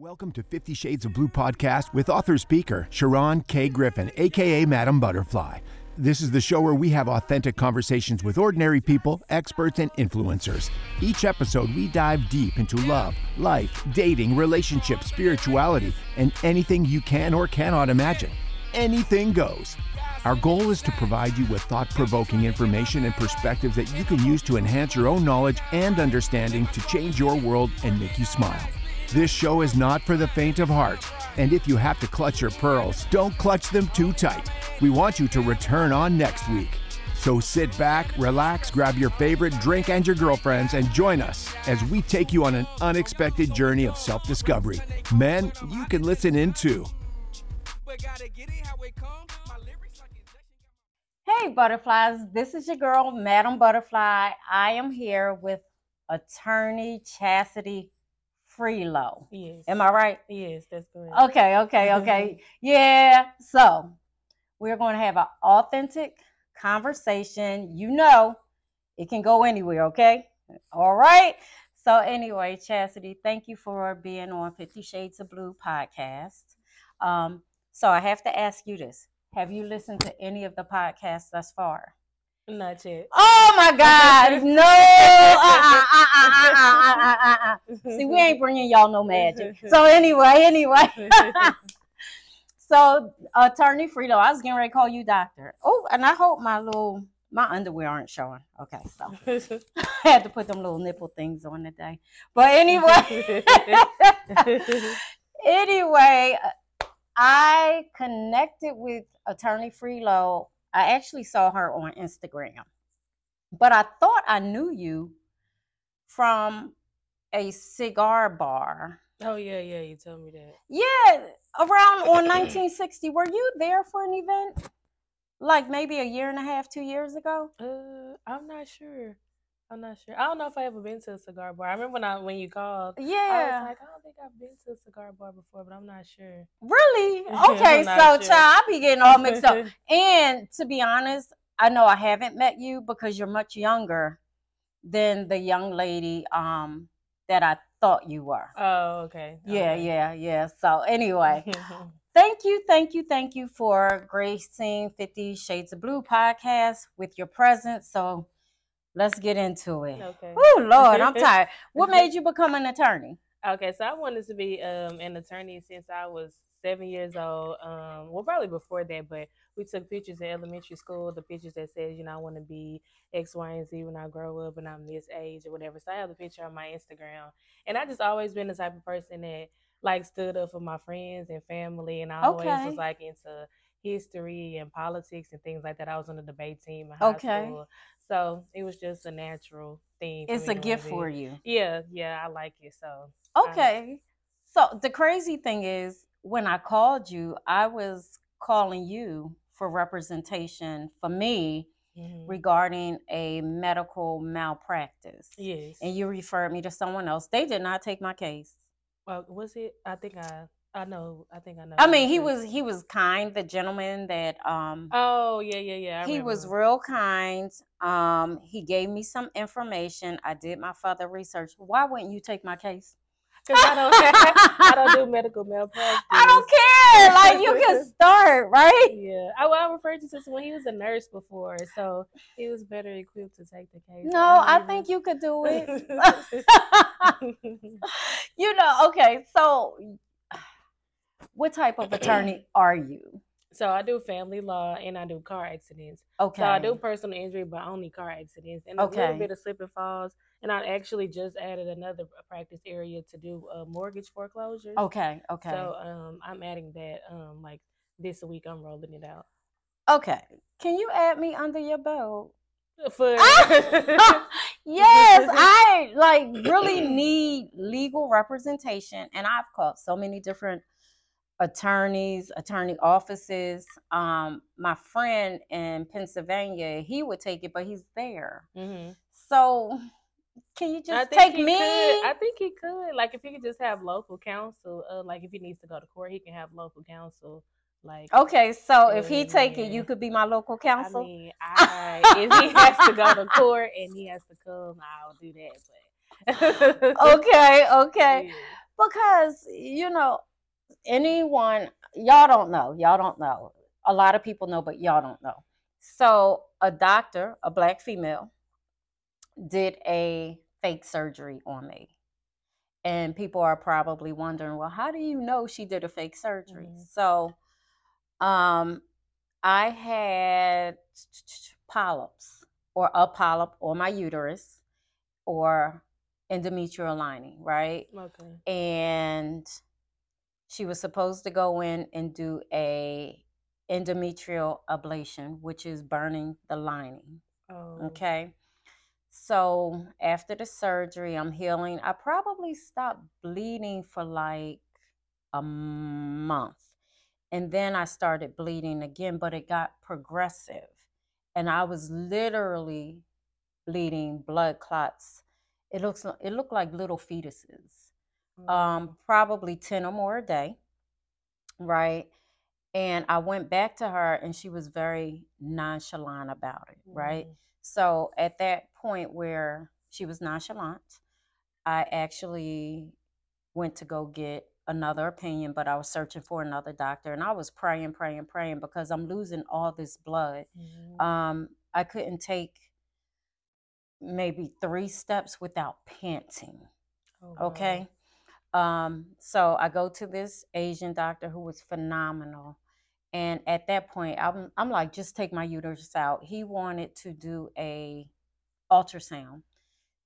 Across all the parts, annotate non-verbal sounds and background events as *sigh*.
Welcome to 50 Shades of Blue podcast with author speaker Cheron K. Griffin, aka Madam Butterfly. This is the show where we have authentic conversations with ordinary people, experts, and influencers. Each episode, we dive deep into love, life, dating, relationships, spirituality, and anything you can or cannot imagine. Anything goes. Our goal is to provide you with thought provoking information and perspectives that you can use to enhance your own knowledge and understanding to change your world and make you smile. This show is not for the faint of heart, and if you have to clutch your pearls, don't clutch them too tight. We want you to return on next week. So sit back, relax, grab your favorite drink and your girlfriends, and join us as we take you on an unexpected journey of self discovery. Men, you can listen in too. Hey, butterflies. This is your girl, Madam Butterfly. I am here with attorney Chastity Freelow. Yes. Am I right? Yes, that's correct. Okay, okay, okay. yeah. So we're going to have an authentic conversation. You know, it can go anywhere, okay? All right. So, anyway, Chastity, thank you for being on Fifty Shades of Blue podcast. Um, so, I have to ask you this Have you listened to any of the podcasts thus far? Not yet. Oh my God, *laughs* no! See, we ain't bringing y'all no magic. So anyway, anyway. *laughs* so attorney Frito, I was getting ready to call you doctor. Oh, and I hope my little my underwear aren't showing. Okay, so *laughs* I had to put them little nipple things on today. But anyway, anyway, I connected with attorney Freelo. I actually saw her on Instagram, but I thought I knew you from a cigar bar. oh yeah, yeah. You told me that. Yeah, around *clears throat* on 1960. Were you there for an event? Like maybe a year and a half, two years ago? Uh, I'm not sure. I'm not sure. I don't know if I ever been to a cigar bar. I remember when I when you called. Yeah. I was like, I don't think I've been to a cigar bar before, but I'm not sure. Really? *laughs* Okay, so sure. child, I be getting all mixed up. *laughs* And to be honest, I know I haven't met you because you're much younger than the young lady um that I thought you were. oh, okay. Yeah, okay. yeah, yeah. So anyway, *laughs* thank you, thank you, thank you for gracing Fifty Shades of Blue podcast with your presence. So let's get into it. okay. Oh Lord, I'm *laughs* tired. What made you become an attorney? Okay, so I wanted to be um, an attorney since I was seven years old. Um, well, probably before that, but we took pictures in elementary school. The pictures that says, you know, I want to be X, Y, and Z when I grow up, and I'm this age or whatever. So I have the picture on my Instagram, and I just always been the type of person that like stood up for my friends and family, and I always Okay. was like into history and politics and things like that. I was on the debate team in high Okay. school, so it was just a natural thing. It's a gift for you. Yeah, yeah, I like it. So Okay. So the crazy thing is, when I called you, I was calling you for representation for me mhm. regarding a medical malpractice. yes. And you referred me to someone else. They did not take my case. Well, was it? I think I. I know. I think I know. I mean, he was he was kind, the gentleman that um Oh yeah, yeah, yeah. I he was real kind. Um he gave me some information. I did my further research. Why wouldn't you take my case? *laughs* Because I don't. *laughs* I don't do medical malpractice. I don't care. Like you can *laughs* start, right? Yeah, I, well, I referred to someone. He was a nurse before, so he was better equipped to take the case. No, I think you could do it. you know, okay, so what type of *clears throat* attorney are you? so I do family law and I do car accidents. Okay. So I do personal injury, but only car accidents and a Okay. little bit of slip and falls. And I actually just added another practice area to do uh, mortgage foreclosures. Okay, okay. So um, I'm adding that um, like this week. I'm rolling it out. okay. Can you add me under your belt? *laughs* For *laughs* *laughs* yes, I like really *clears throat* need legal representation and I've called so many different attorneys, attorney offices. Um my friend in Pennsylvania, he would take it but he's there. Mhm. So can you just take me? Could. I think he could. Like if he could just have local counsel. Uh, like if he needs to go to court, he can have local counsel. Like Okay, so if he take it, you could be my local I counsel. mean, *laughs* I, if he has to go to court and he has to come, I'll do that. But okay, okay. *laughs* Yeah. because you know anyone y'all don't know y'all don't know. A lot of people know but y'all don't know. So a doctor a black female did a fake surgery on me. And people are probably wondering well how do you know she did a fake surgery? Mhm. so um i had polyps or a polyp on my uterus or endometrial lining right? Okay. and she was supposed to go in and do a endometrial ablation which is burning the lining Oh. okay? So after the surgery i'm healing. I probably stopped bleeding for like a month and then i started bleeding again but it got progressive and i was literally bleeding blood clots. It looks it looked like little fetuses um, probably 10 or more a day, right? And I went back to her and she was very nonchalant about it, right? Mm. So at that point where she was nonchalant, I actually went to go get another opinion, but I was searching for another doctor and I was praying, praying, praying because I'm losing all this blood. Mhm. Um, I couldn't take maybe three steps without panting. Oh. Okay. Um, so I go to this Asian doctor who was phenomenal. And at that point, I'm I'm like, just take my uterus out. He wanted to do a ultrasound.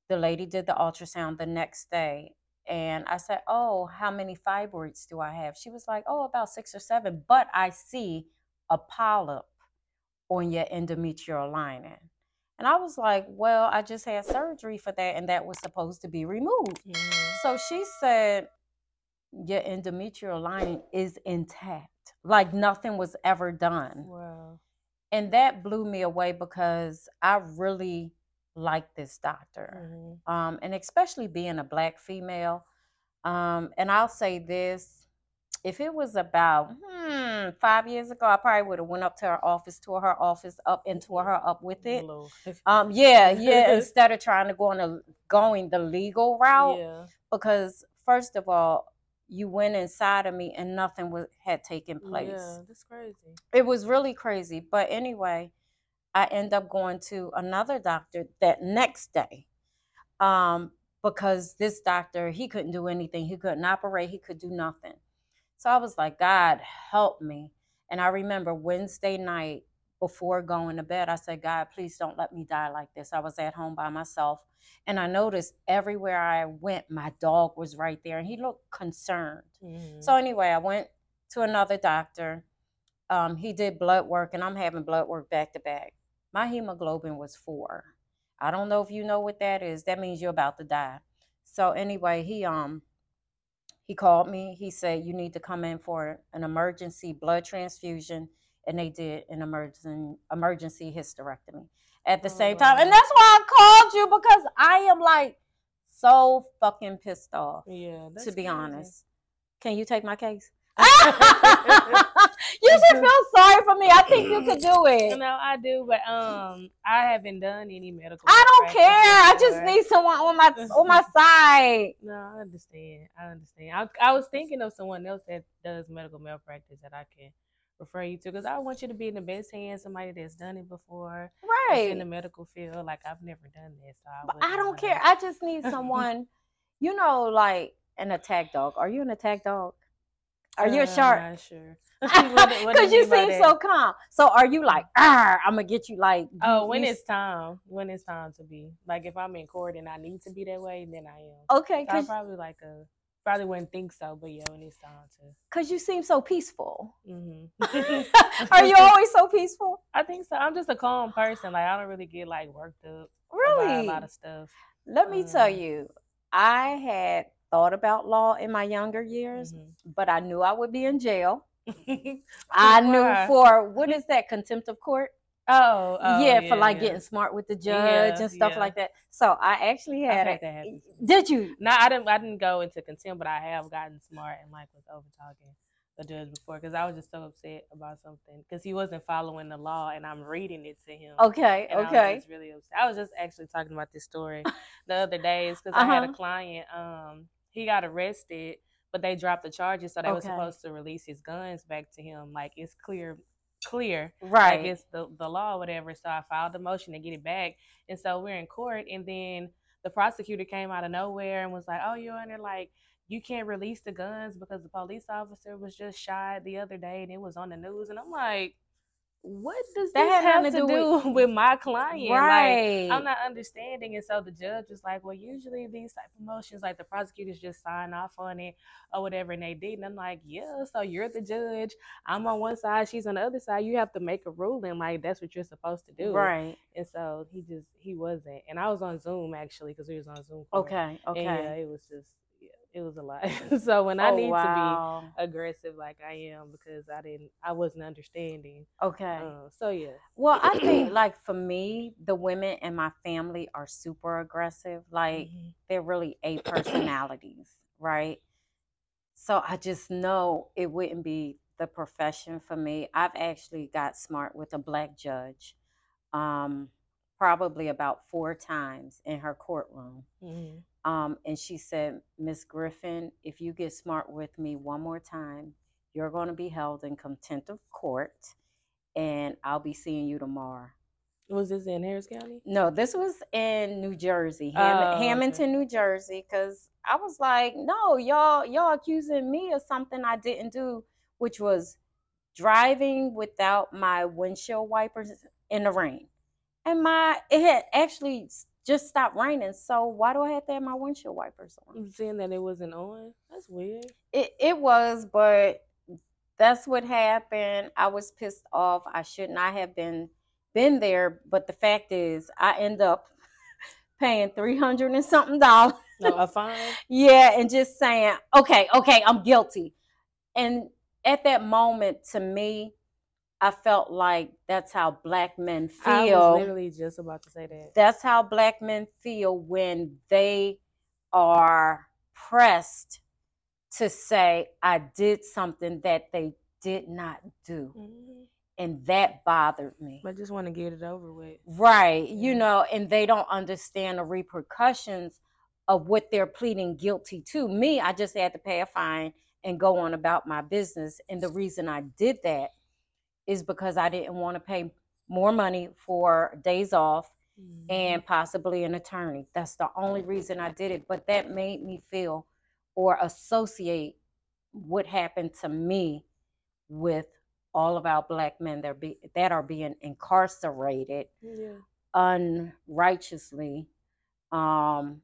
The lady did the ultrasound the next day. And I said, Oh, how many fibroids do I have? She was like, Oh, about six or seven. But I see a polyp on your endometrial lining. And I was like, Well, I just had surgery for that, and that was supposed to be removed. Mhm. So she said, Your endometrial lining is intact, like nothing was ever done. Wow. And that blew me away because I really like this doctor. Mhm. Um, and especially being a black female. Um, and I'll say this if it was about hmm, five years ago, I probably would have went up to her office, tore her office up, and tore her up with it. Um, yeah, yeah. *laughs* instead of trying to go on a going the legal route, yeah. because first of all, you went inside of me and nothing was, had taken place. Yeah, that's crazy. It was really crazy. But anyway, I end up going to another doctor that next day. Um, because this doctor, he couldn't do anything. He couldn't operate. He could do nothing. So I was like, God, help me. And I remember Wednesday night before going to bed, I said, God, please don't let me die like this. I was at home by myself. And I noticed everywhere I went, my dog was right there and he looked concerned. Mhm. So anyway, I went to another doctor. Um, he did blood work, and I'm having blood work back to back. My hemoglobin was four. I don't know if you know what that is. That means you're about to die. So anyway, he um he called me. He said you need to come in for an emergency blood transfusion, and they did an emergency emergency hysterectomy at the Oh, same time. And oh. that's why I called you because I am like so fucking pissed off yeah. To be crazy. honest. Can you take my case? You should feel sorry for me. I think you could do it. No, I do, but um, I haven't done any medical. I don't malpractice care. I just need someone on my on my side. *laughs* No, I understand. I understand. I, I was thinking of someone else that does medical malpractice that I can refer you to because I want you to be in the best hands. Somebody that's done it before, right? in the medical field. Like I've never done this, so I, But I don't wanna- care. I just need someone, *laughs* you know, like an attack dog. Are you an attack dog? Are you a Uh, shark? I'm not sure. *laughs* What do- what do Because you *laughs* seem so calm. So are you like, ah, I'm gonna get you like Oh, when you it's time. When it's time to be. Like if I'm in court and I need to be that way, then I am. okay, So I probably like a probably wouldn't think so, but yeah, when it's time to. Cause you seem so peaceful. Mm-hmm. *laughs* Are you always so peaceful? I think so. I'm just a calm person. Like I don't really get like worked up Really? a lot of stuff. Let me tell Mm. you, I had thought about law in my younger years, Mhm. but I knew I would be in jail. *laughs* Mm-hmm. I knew for what is that contempt of court? Oh, oh, yeah, for like yeah. getting smart with the judge Yeah, and stuff yeah. like that. So I actually had had it. Did you? No, I didn't. I didn't go into contempt, but I have gotten smart and like was over talking the judge before because I was just so upset about something because he wasn't following the law and I'm reading it to him. Okay, And I was okay. really upset. I was just actually talking about this story the other days because I had Uh-huh. a client. Um, he got arrested, but they dropped the charges, so they were supposed to release his guns back to him. Like it's clear, clear, Right. like it's the the law, or whatever. So I filed a motion to get it back, and so we're in court, and then the prosecutor came out of nowhere and was like, "Oh, you're Your like." You can't release the guns because the police officer was just shot the other day and it was on the news. And I'm like, what does That this have to to do do *laughs* with my client? Like, right. I'm not understanding. And so the judge was like, well, usually these type of motions, like the prosecutors just sign off on it or whatever, and they did. And I'm like, yeah, so you're the judge. I'm on one side, she's on the other side. You have to make a ruling. Like, that's what you're supposed to do. right. And so he just, he wasn't. And I was on Zoom actually, because we was on Zoom. it. Okay. Okay. And yeah, it was just, it was a lot. *laughs* so when I Oh, need to be aggressive like I am because I didn't, I wasn't understanding. Okay. Uh, so yeah. Well, I think like for me, the women in my family are super aggressive. Like Mhm. they're really A personalities, right? So I just know it wouldn't be the profession for me. I've actually got smart with a black judge, um, probably about four times in her courtroom. Mhm. Um, and she said, Miss Griffin, if you get smart with me one more time, you're going to be held in contempt of court, and I'll be seeing you tomorrow. Was this in Harris County? No, this was in New Jersey, Ham- Oh, okay. Hamilton, New Jersey, because I was like, no, y'all, y'all accusing me of something I didn't do, which was driving without my windshield wipers in the rain, and my it had actually just stopped raining. So why do I have to have my windshield wipers on? I'm saying that it wasn't on. That's weird. It it was, but that's what happened. I was pissed off. I should not have been been there. But the fact is, I end up *laughs* paying three hundred and something dollars. No, a fine. *laughs* Yeah, and just saying, okay, okay, I'm guilty. And at that moment, to me, I felt like that's how black men I was feel literally just about to say that. that's how black men feel when they are pressed to say i did something that they did not do Mhm. and that bothered me I just want to get it over with. right you know and they don't understand the repercussions of what they're pleading guilty to me i just had to pay a fine and go on about my business and the reason i did that is because i didn't want to pay more money for days off Mhm. and possibly an attorney. That's the only reason I did it. But that made me feel or associate what happened to me with all of our black men that are, be, that are being incarcerated yeah. unrighteously um,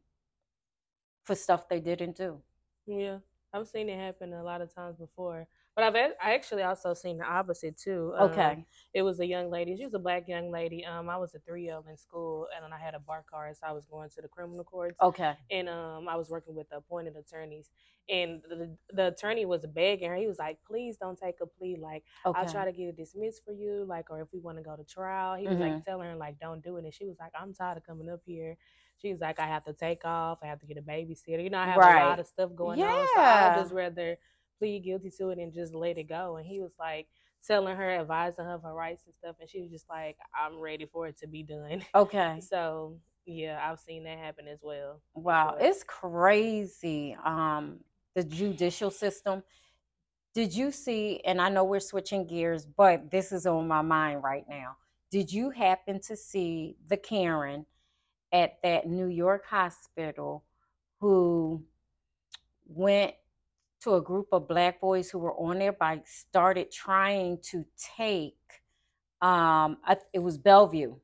for stuff they didn't do. Yeah, I've seen it happen a lot of times before, but I've I actually also seen the opposite too. Um, Okay. it was a young lady. She was a black young lady. Um, I was a three L in school, and then I had a bar card, so I was going to the criminal courts. Okay. and um, I was working with the appointed attorneys, and the, the attorney was begging her. He was like, "Please don't take a plea. Like, Okay. I'll try to get it dismissed for you. Like, or if we want to go to trial." He was Mhm. like telling her, "Like, don't do it." And she was like, "I'm tired of coming up here." She was like, "I have to take off. I have to get a babysitter. You know, I have a lot of stuff going on. So I'd just rather plead guilty to it and just let it go." And he was like telling her, advising her of her rights and stuff, and she was just like, "I'm ready for it to be done." Okay. *laughs* So yeah, I've seen that happen as well. Wow, sure. it's crazy. Um, the judicial system. Did you see? And I know we're switching gears, but this is on my mind right now. Did you happen to see the Karen at that New York hospital who went to a group of black boys who were on their bikes, started trying to take, um, it was Bellevue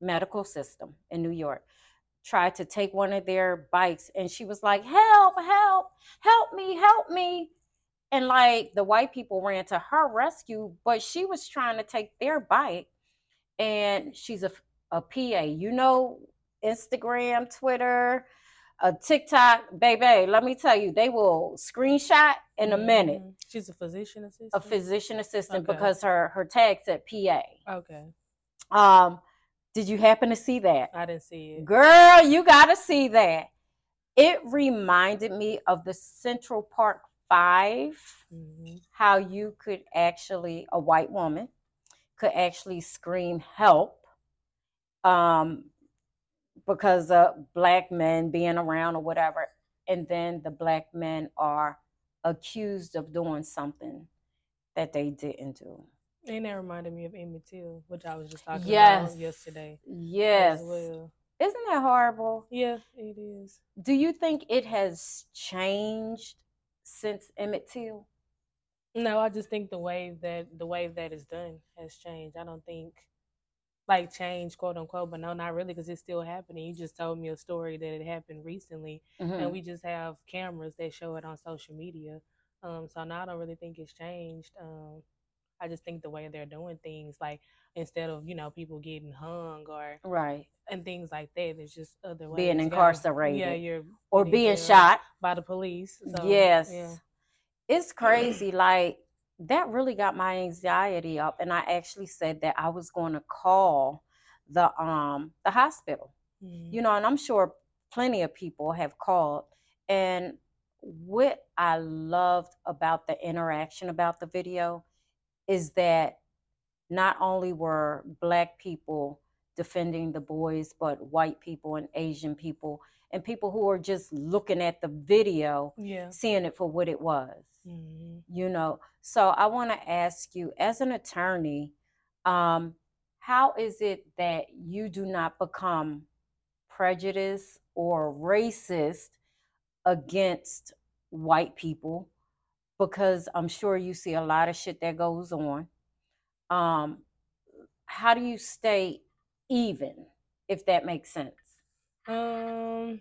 Medical System in New York tried to take one of their bikes and she was like help help help me help me. And like the white people ran to her rescue but she was trying to take their bike and she's a, a pa you know instagram twitter a tiktok baby let me tell you they will screenshot in a minute Mhm. She's a physician assistant. a physician assistant Okay. because her her tag said pa Okay, um did you happen to see that I didn't see it. Girl, you got to see that. It reminded me of the Central Park 5, hmm how you could actually, a white woman could actually scream help um, because of black men being around or whatever. and then the black men are accused of doing something that they didn't do. And that reminded me of Emmett Till, which I was just talking Yes. about yesterday. Yes. Well. Isn't that horrible? Yeah, it is. Do you think it has changed since Emmett Till? No, I just think the way that the way that is done has changed. I don't think like change, quote unquote, but no, not really, because it's still happening. You just told me a story that it happened recently, Mhm. and we just have cameras that show it on social media. Um, so now I don't really think it's changed. Um, I just think the way they're doing things, like instead of you know people getting hung or Right. and things like that, there's just other ways. Being incarcerated. Yeah, you're Or being shot. by the police. So, yes. Yeah. It's crazy. like that really got my anxiety up. And I actually said that I was going to call the um the hospital. Mhm. You know, and I'm sure plenty of people have called. And what I loved about the interaction about the video is that not only were black people defending the boys, but white people and Asian people and people who are just looking at the video, Yeah. seeing it for what it was. Mhm. You know, so I want to ask you, as an attorney, um, how is it that you do not become prejudiced or racist against white people? Because I'm sure you see a lot of shit that goes on. Um, how do you stay even, if that makes sense? Um,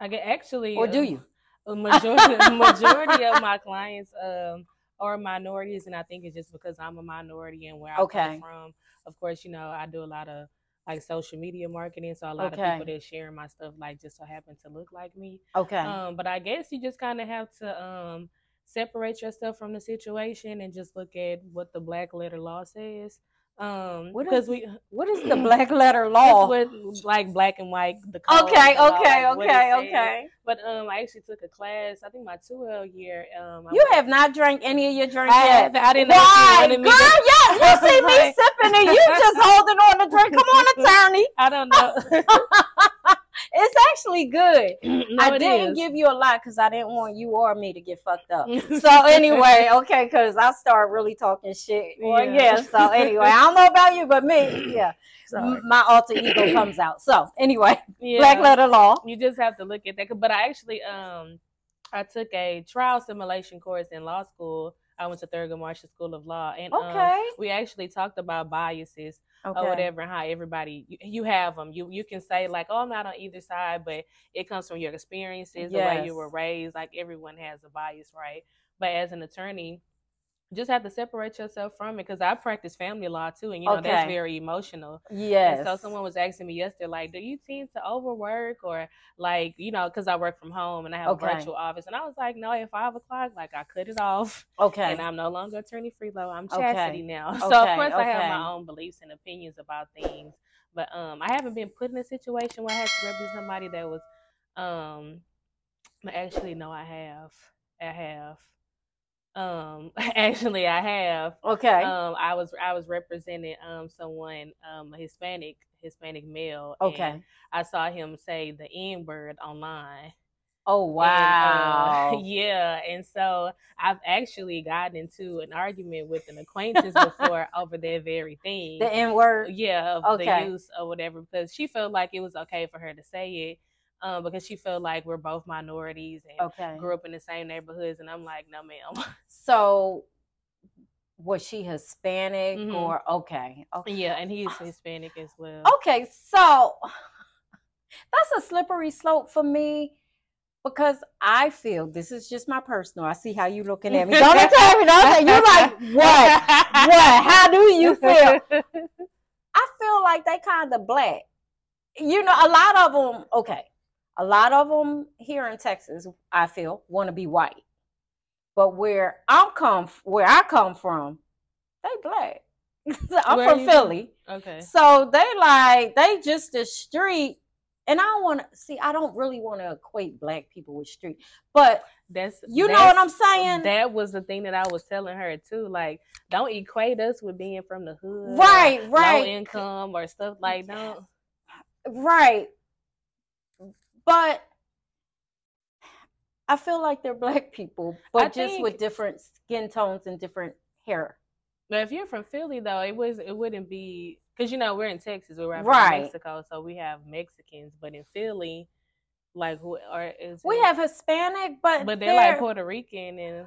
I get actually, Or do um, you? A majority, majority of my clients um are minorities, and I think it's just because I'm a minority and where I Okay. come from. Of course, you know I do a lot of like social media marketing, so a lot Okay. of people that sharing my stuff like just so happen to look like me. Okay. Um, but I guess you just kind of have to um separate yourself from the situation and just look at what the black letter law says. Um, What because is- we *clears throat* what is the *laughs* black letter law? what like black and white the Okay, law, okay, like, okay, says. okay. But um, I actually took a class. I think my two L year. Um, I You went- have not drank any of your drink I yet. I didn't know you Why, wanted me girl? Yeah, you *laughs* see me sipping and you just *laughs* holding on to drink. Come on, attorney. I don't know. It's actually good. *clears throat* no, I didn't is. give you a lot because I didn't want you or me to get fucked up. *laughs* So anyway, okay, because I start really talking shit. Well, Yeah. yeah. So anyway, I don't know about you, but me, yeah, *clears throat* Sorry. my alter ego *clears throat* comes out. So anyway, Yeah. black letter law. You just have to look at that. But I actually um, I took a trial simulation course in law school. I went to Thurgood Marshall School of Law, and um, Okay. we actually talked about biases Okay. or whatever and how everybody you, you have them you you can say like oh i'm not on either side but it comes from your experiences the way you were raised like everyone has a bias right? But as an attorney just have to separate yourself from it because i practice family law too and you know that's very emotional Yes. and so someone was asking me yesterday like do you tend to overwork or like you know because i work from home and i have Okay. a virtual office and i was like no at five o'clock like i cut it off Okay. and I'm no longer attorney Freelo. I'm Okay. chastity now. *laughs* So Okay, of course I have my own beliefs and opinions about things. But um I haven't been put in a situation where I had to represent somebody that was um actually no I have. I have. Um *laughs* actually I have. okay. Um I was I was representing um someone, um a Hispanic Hispanic male. okay. And I saw him say the N word online. oh And, *laughs* wow. uh, yeah, and so I've actually gotten into an argument with an acquaintance before *laughs* over that very thing. the N word. yeah, of Okay. the use or whatever, because she felt like it was okay for her to say it, um, because she felt like we're both minorities and Okay. grew up in the same neighborhoods, and I'm like, no, ma'am. *laughs* So was she Hispanic Mhm. or okay? Okay. yeah, and he's *sighs* Hispanic as well. Okay, so *sighs* that's a slippery slope for me because I feel this is just my personal. I see how you looking at me. Don't *laughs* tell me. Don't say you're like what? What? How do you *laughs* feel? I feel like they kind of black. You know, a lot of them. Okay, a lot of them here in Texas, I feel, want to be white. But where I'm come, where I come from, they black. *laughs* I'm Where from Philly. okay. So they like they just the street, and I want to see. I don't really want to equate black people with street, but That's you know what I'm saying, That was the thing that I was telling her too. Like, don't equate us with being from the hood, or right? Low Right? income or stuff like that. Right. But I feel like they're black people, but I just think- with different skin tones and different hair. But if you're from Philly, though, it was it wouldn't be because you know we're in Texas, we're right, Right. from Mexico, so we have Mexicans. But in Philly, like who are is We have Hispanic, but, but they're, like Puerto Rican and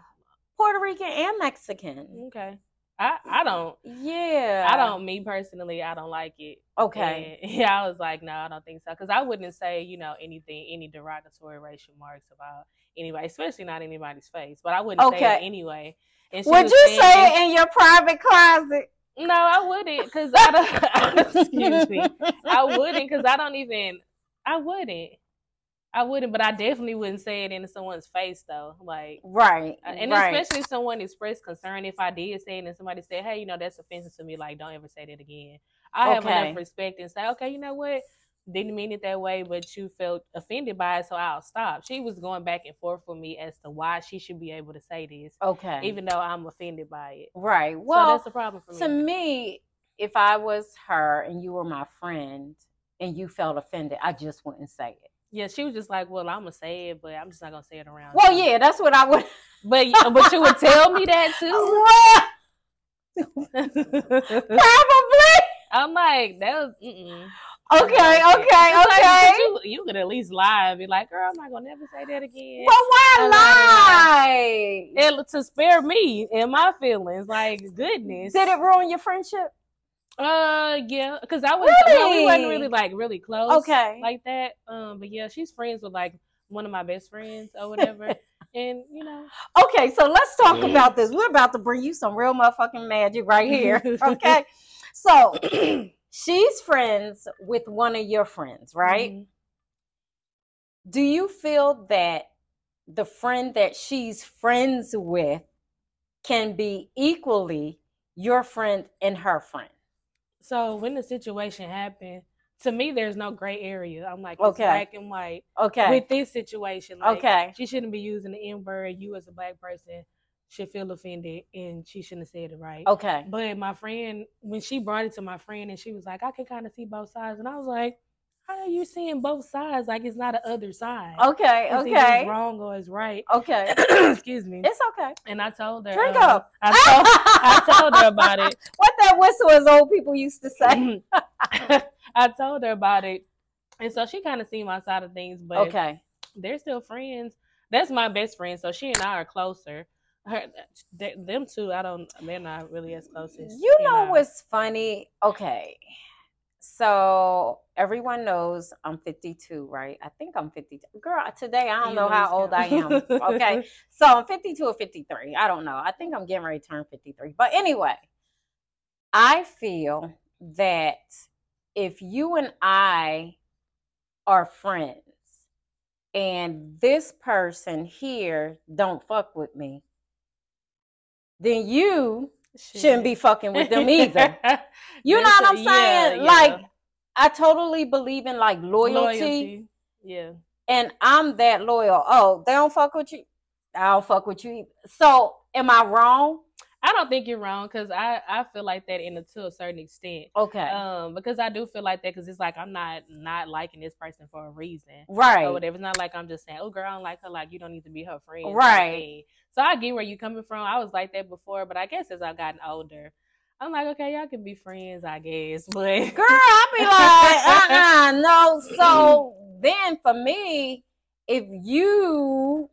Puerto Rican and Mexican. okay. I I don't Yeah. I don't me personally I don't like it. Okay. And, *laughs* yeah, I was like, no, I don't think so. Because I wouldn't say, you know, anything, any derogatory racial marks about anybody, especially not anybody's face. But I wouldn't say Okay. it anyway. Would you saying- say it in your private closet? No, I wouldn't, because I don't. *laughs* excuse me. I wouldn't, because I don't even. I wouldn't. I wouldn't, but I definitely wouldn't say it in someone's face, though. Like, Right. uh, and right. especially if someone expressed concern. If I did say it and somebody said, "Hey, you know, that's offensive to me," like, don't ever say that again. I have enough respect and say, "Okay, you know what." Didn't mean it that way, but you felt offended by it, so I'll stop. She was going back and forth with me as to why she should be able to say this, okay. even though I'm offended by it. right. so Well, that's the problem for me. to me, if I was her and you were my friend and you felt offended, I just wouldn't say it. Yeah, she was just like, "Well, I'm gonna say it, but I'm just not gonna say it around." Well, you." yeah, that's what I would. but but you would tell me that *laughs* too. Probably. I'm like, that was. Mm-mm. Okay, okay, like, okay. but you, you could at least lie and be like, "Girl, I'm not gonna never say that again." But why lie? And to spare me and my feelings, like goodness. Did it ruin your friendship? Uh, yeah, because I was well, we wasn't Really? really like really close, Okay. like that. Um, but yeah, she's friends with like one of my best friends or whatever, *laughs* and you know, Okay, so let's talk about this. We're about to bring you some real motherfucking magic right here. *laughs* Okay. So *clears throat* she's friends with one of your friends, right? Mhm. Do you feel that the friend that she's friends with can be equally your friend and her friend? So when the situation happened, to me, there's no gray area. I'm like, it's Okay. black and white Okay. with this situation. Like, okay. she shouldn't be using the N word. You as a black person should feel offended, and she shouldn't have said it right. Okay. But my friend, when she brought it to my friend, and she was like, I can kind of see both sides, and I was like, How are you seeing both sides? Like it's not a other side. Okay. It's Okay. wrong or it's right. Okay. *coughs* Excuse me. It's okay. And I told her. Drink uh, up. I told, I told her about it. *laughs* What that whistle as old people used to say. *laughs* I told her about it, and so she kind of seen my side of things, but Okay. they're still friends. That's my best friend, so she and I are closer. Her, th- them two, I don't. They're not really as close as You know I. what's funny? Okay. So everyone knows I'm 52, right? I think I'm 52. Girl, today I don't You know how old I am. *laughs* Okay. So I'm 52 or 53. I don't know. I think I'm getting ready to turn 53. But anyway, I feel that if you and I are friends and this person here don't fuck with me, then you shouldn't be fucking with them either. *laughs* You know what I'm yeah, saying? yeah. Like I totally believe in like loyalty, loyalty. Yeah. and I'm that loyal. Oh, they don't fuck with you. I don't fuck with you. Either. So am I wrong? I don't think you're wrong because I, I feel like that in a, to a certain extent. Okay. Um, because I do feel like that because it's like I'm not not liking this person for a reason. right. or whatever. It's not like I'm just saying, "Oh, girl, I don't like her." Like you don't need to be her friend, Right. So I get where you're coming from. I was like that before, but I guess as I've gotten older, I'm like, okay, y'all can be friends, I guess. *laughs* But Girl, I'll be like, uh-uh, no. So *laughs* then for me, if you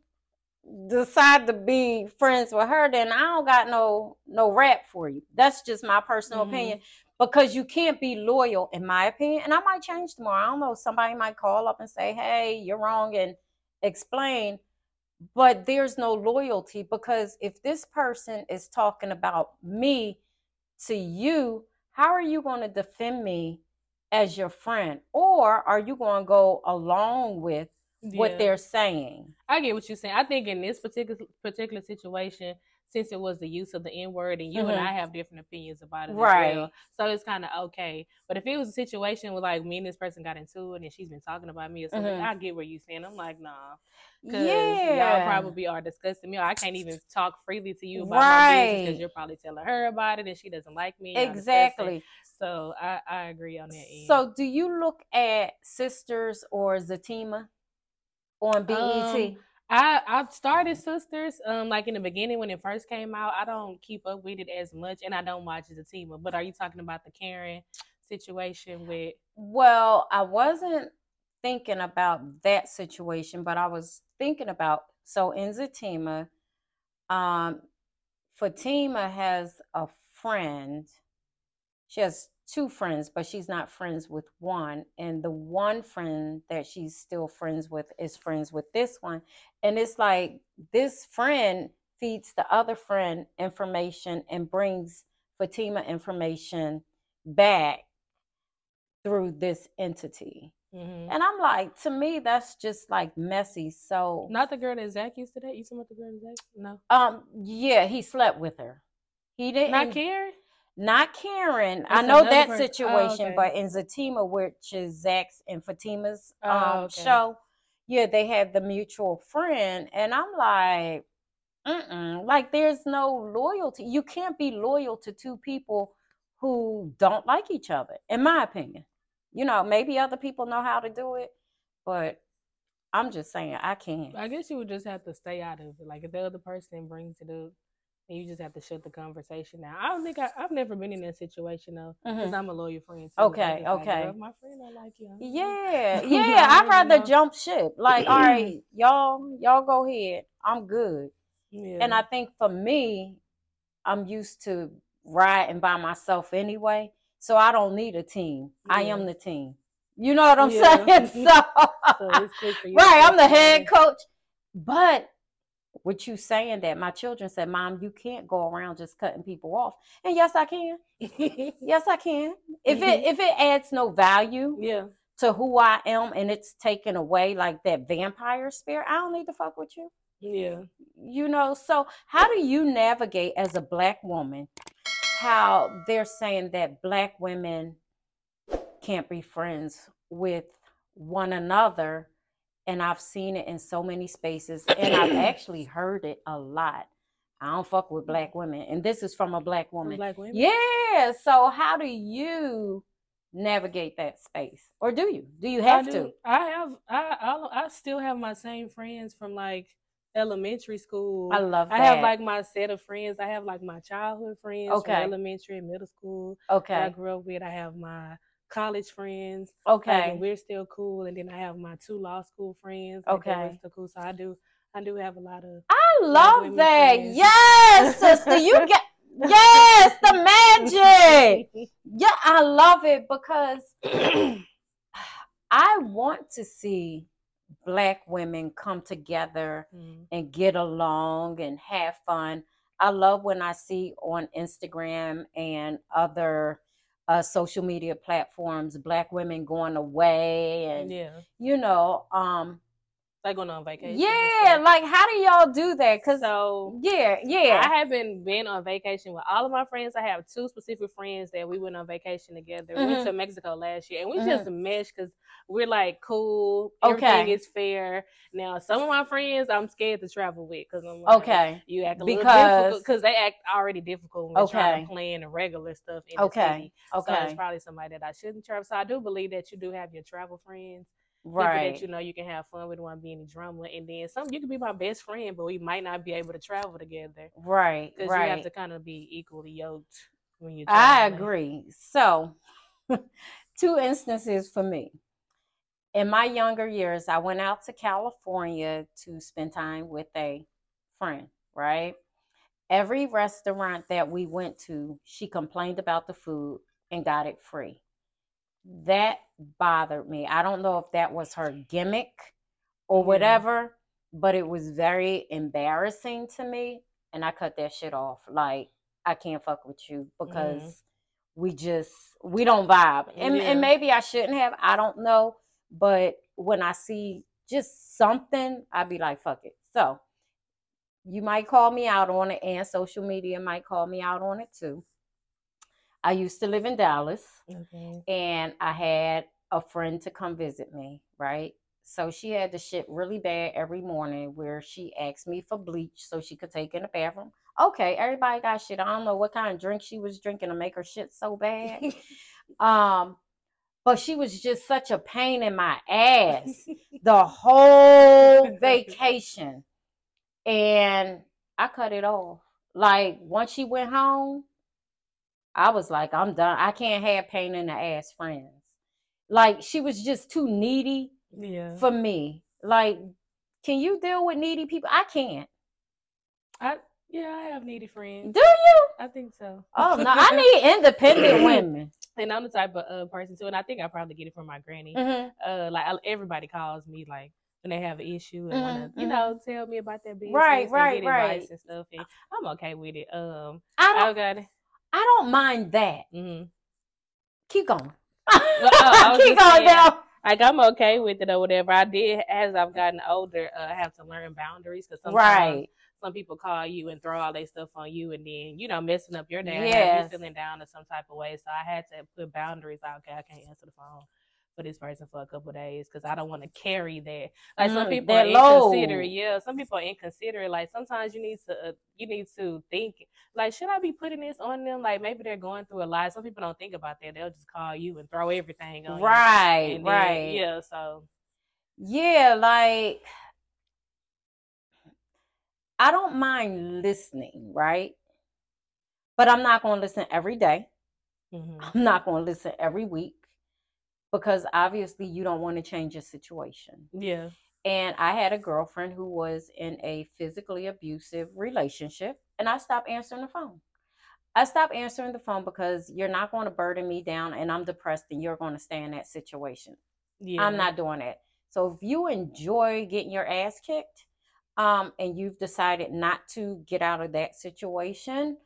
decide to be friends with her, then I don't got no no rap for you. That's just my personal Mhm. opinion. Because you can't be loyal, in my opinion, and I might change tomorrow. I don't know. Somebody might call up and say, "Hey, you're wrong," and explain. But there's no loyalty because if this person is talking about me to you, how are you going to defend me as your friend? Or are you going to go along with what they're saying? I get what you're saying. I think in this particular particular situation, since it was the use of the N word, and you Mhm. and I have different opinions about it, as Right. well, so it's kind of okay. But if it was a situation where like me and this person got into it, and she's been talking about me or something, Mhm. I get where you're saying. I'm like, nah, because Yeah. y'all probably are discussing me. Or I can't even talk freely to you about my business because you're probably telling her about it, and she doesn't like me. and y'all discussing. Exactly. So I I agree on that end. So, do you look at Sisters or Zatima on BET? Um, I I've started Sisters. Um, like in the beginning when it first came out, I don't keep up with it as much, and I don't watch Zatima. But are you talking about the Karen situation with? Well, I wasn't thinking about that situation, but I was thinking about so in Zatima, um, Fatima has a friend. She has two friends, but she's not friends with one. And the one friend that she's still friends with is friends with this one. And it's like this friend feeds the other friend information and brings Fatima information back through this entity. Mhm. And I'm like, to me, that's just like messy. So, Not the girl that Zach used to date. You talking about the girl that Zach? No, um, yeah, he slept with her. He didn't. not Karen. Not Karen. I know that person. Oh, situation, okay. but in Zatima, which is Zach's and Fatima's Oh, um okay. show, yeah, they have the mutual friend, and I'm like, mm like there's no loyalty. You can't be loyal to two people who don't like each other, in my opinion. You know, maybe other people know how to do it, but I'm just saying I can't. I guess you would just have to stay out of it. Like if the other person brings it up, and you just have to shut the conversation down. I don't think I, I've never been in that situation though, because Mhm. I'm a loyal friend. Too. I Okay, like, okay. my friend don't like you. Yeah, *laughs* yeah. I'd rather know. jump ship. Like, all right, *clears throat* y'all, y'all go ahead. I'm good. Yeah. And I think for me, I'm used to riding by myself anyway. So I don't need a team. I am the team. You know what I'm Yeah. saying? *laughs* So, *laughs* so it's good for you. right, I'm the head coach. But with you saying that, my children said, Mom, you can't go around just cutting people off. And yes, I can. *laughs* Yes, I can. If it Mhm. if it adds no value, yeah. to who I am and it's taken away like that vampire spirit, I don't need to fuck with you. Yeah. You know, so how do you navigate as a black woman how they're saying that black women can't be friends with one another? And I've seen it in so many spaces and I've *clears throat* actually heard it a lot. I don't fuck with mm. black women. And this is from a black woman. Black women. Yeah. So how do you navigate that space? Or do you? Do you I have do. to? I have. I, I I still have my same friends from like elementary school. I love that. I have like my set of friends. I have like my childhood friends Okay. from elementary and middle school that I grew up with. I have my college friends. like, Okay. and we're still cool. And then I have my two law school friends. like, that we're Okay. still cool. So I do. I do have a lot of. I love that. friends. Yes, sister. You *laughs* get yes, the magic. Yeah, I love it because *clears throat* I want to see black women come together Mm. and get along and have fun. I love when I see on Instagram and other uh, social media platforms black women going away and yeah. you know um Like going on vacation. yeah like how do y'all do that because So yeah yeah I haven't been on vacation with all of my friends. I have two specific friends that we went on vacation together. We Mhm. went to Mexico last year, and we Mhm. just meshed because we're like cool. Everything Okay. is fair. Now, some of my friends I'm scared to travel with because I'm like, okay you act a little Because- difficult because they act already difficult when we're trying to plan the regular stuff in the okay. So okay it's probably somebody that I shouldn't travel. So I do believe that you do have your travel friends, right that you know you can have fun with, don't want to be any drama, and then some you can be my best friend, but we might not be able to travel together right because right you have to kind of be equally yoked when you. I agree. So, *laughs* two instances for me. In my younger years, I went out to California to spend time with a friend, right? Every restaurant that we went to, she complained about the food and got it free. That bothered me. I don't know if that was her gimmick or Yeah. whatever, but it was very embarrassing to me. And I cut that shit off. Like, I can't fuck with you because mm-hmm. we just we don't vibe. And, Yeah. and maybe I shouldn't have. I don't know. But when I see just something, I'd be like, fuck it. So you might call me out on it, and social media might call me out on it too. I used to live in Dallas Okay. and I had a friend to come visit me, right? So she had the shit really bad every morning where she asked me for bleach so she could take in the bathroom. Okay, everybody got shit. I don't know what kind of drink she was drinking to make her shit so bad. *laughs* um, but she was just such a pain in my ass *laughs* the whole *laughs* vacation. And I cut it off. Like once she went home, I was like, I'm done. I can't have pain in the ass friends. Like she was just too needy yeah. for me. Like, can you deal with needy people? I can't. I yeah, I have needy friends. Do you? I think so. Oh no, I *laughs* need independent *clears throat* women. And I'm the type of uh, person too, and I think I probably get it from my granny. Mhm. Uh, like I, everybody calls me like when they have an issue and want Mhm, to, you know, tell me about their business, Right, right, advice right. and stuff, and I'm okay with it. Um, I don't. I got it. I don't mind that. hmm Keep going. I *laughs* was Keep going down. Like I'm okay with it or whatever. I did as I've gotten older, uh, I have to learn boundaries because sometimes Right. some people call you and throw all their stuff on you, and then you know messing up your day, Yes. you feeling down in some type of way. So I had to put boundaries. Like, okay, I can't answer the phone for this person for a couple days because I don't want to carry that. Like some Mm, people are load. inconsiderate. Yeah, some people are inconsiderate. Like sometimes you need to uh, you need to think like should I be putting this on them? Like maybe they're going through a lot. Some people don't think about that. They'll just call you and throw everything on you. Right, then, right. Yeah, so Yeah, like I don't mind listening, right? But I'm not going to listen every day. mhm. I'm not going to listen every week because obviously you don't want to change your situation. yeah. And I had a girlfriend who was in a physically abusive relationship, and I stopped answering the phone. I stopped answering the phone because you're not going to burden me down, and I'm depressed, and you're going to stay in that situation. Yeah. I'm not doing that. So if you enjoy getting your ass kicked, um, and you've decided not to get out of that situation,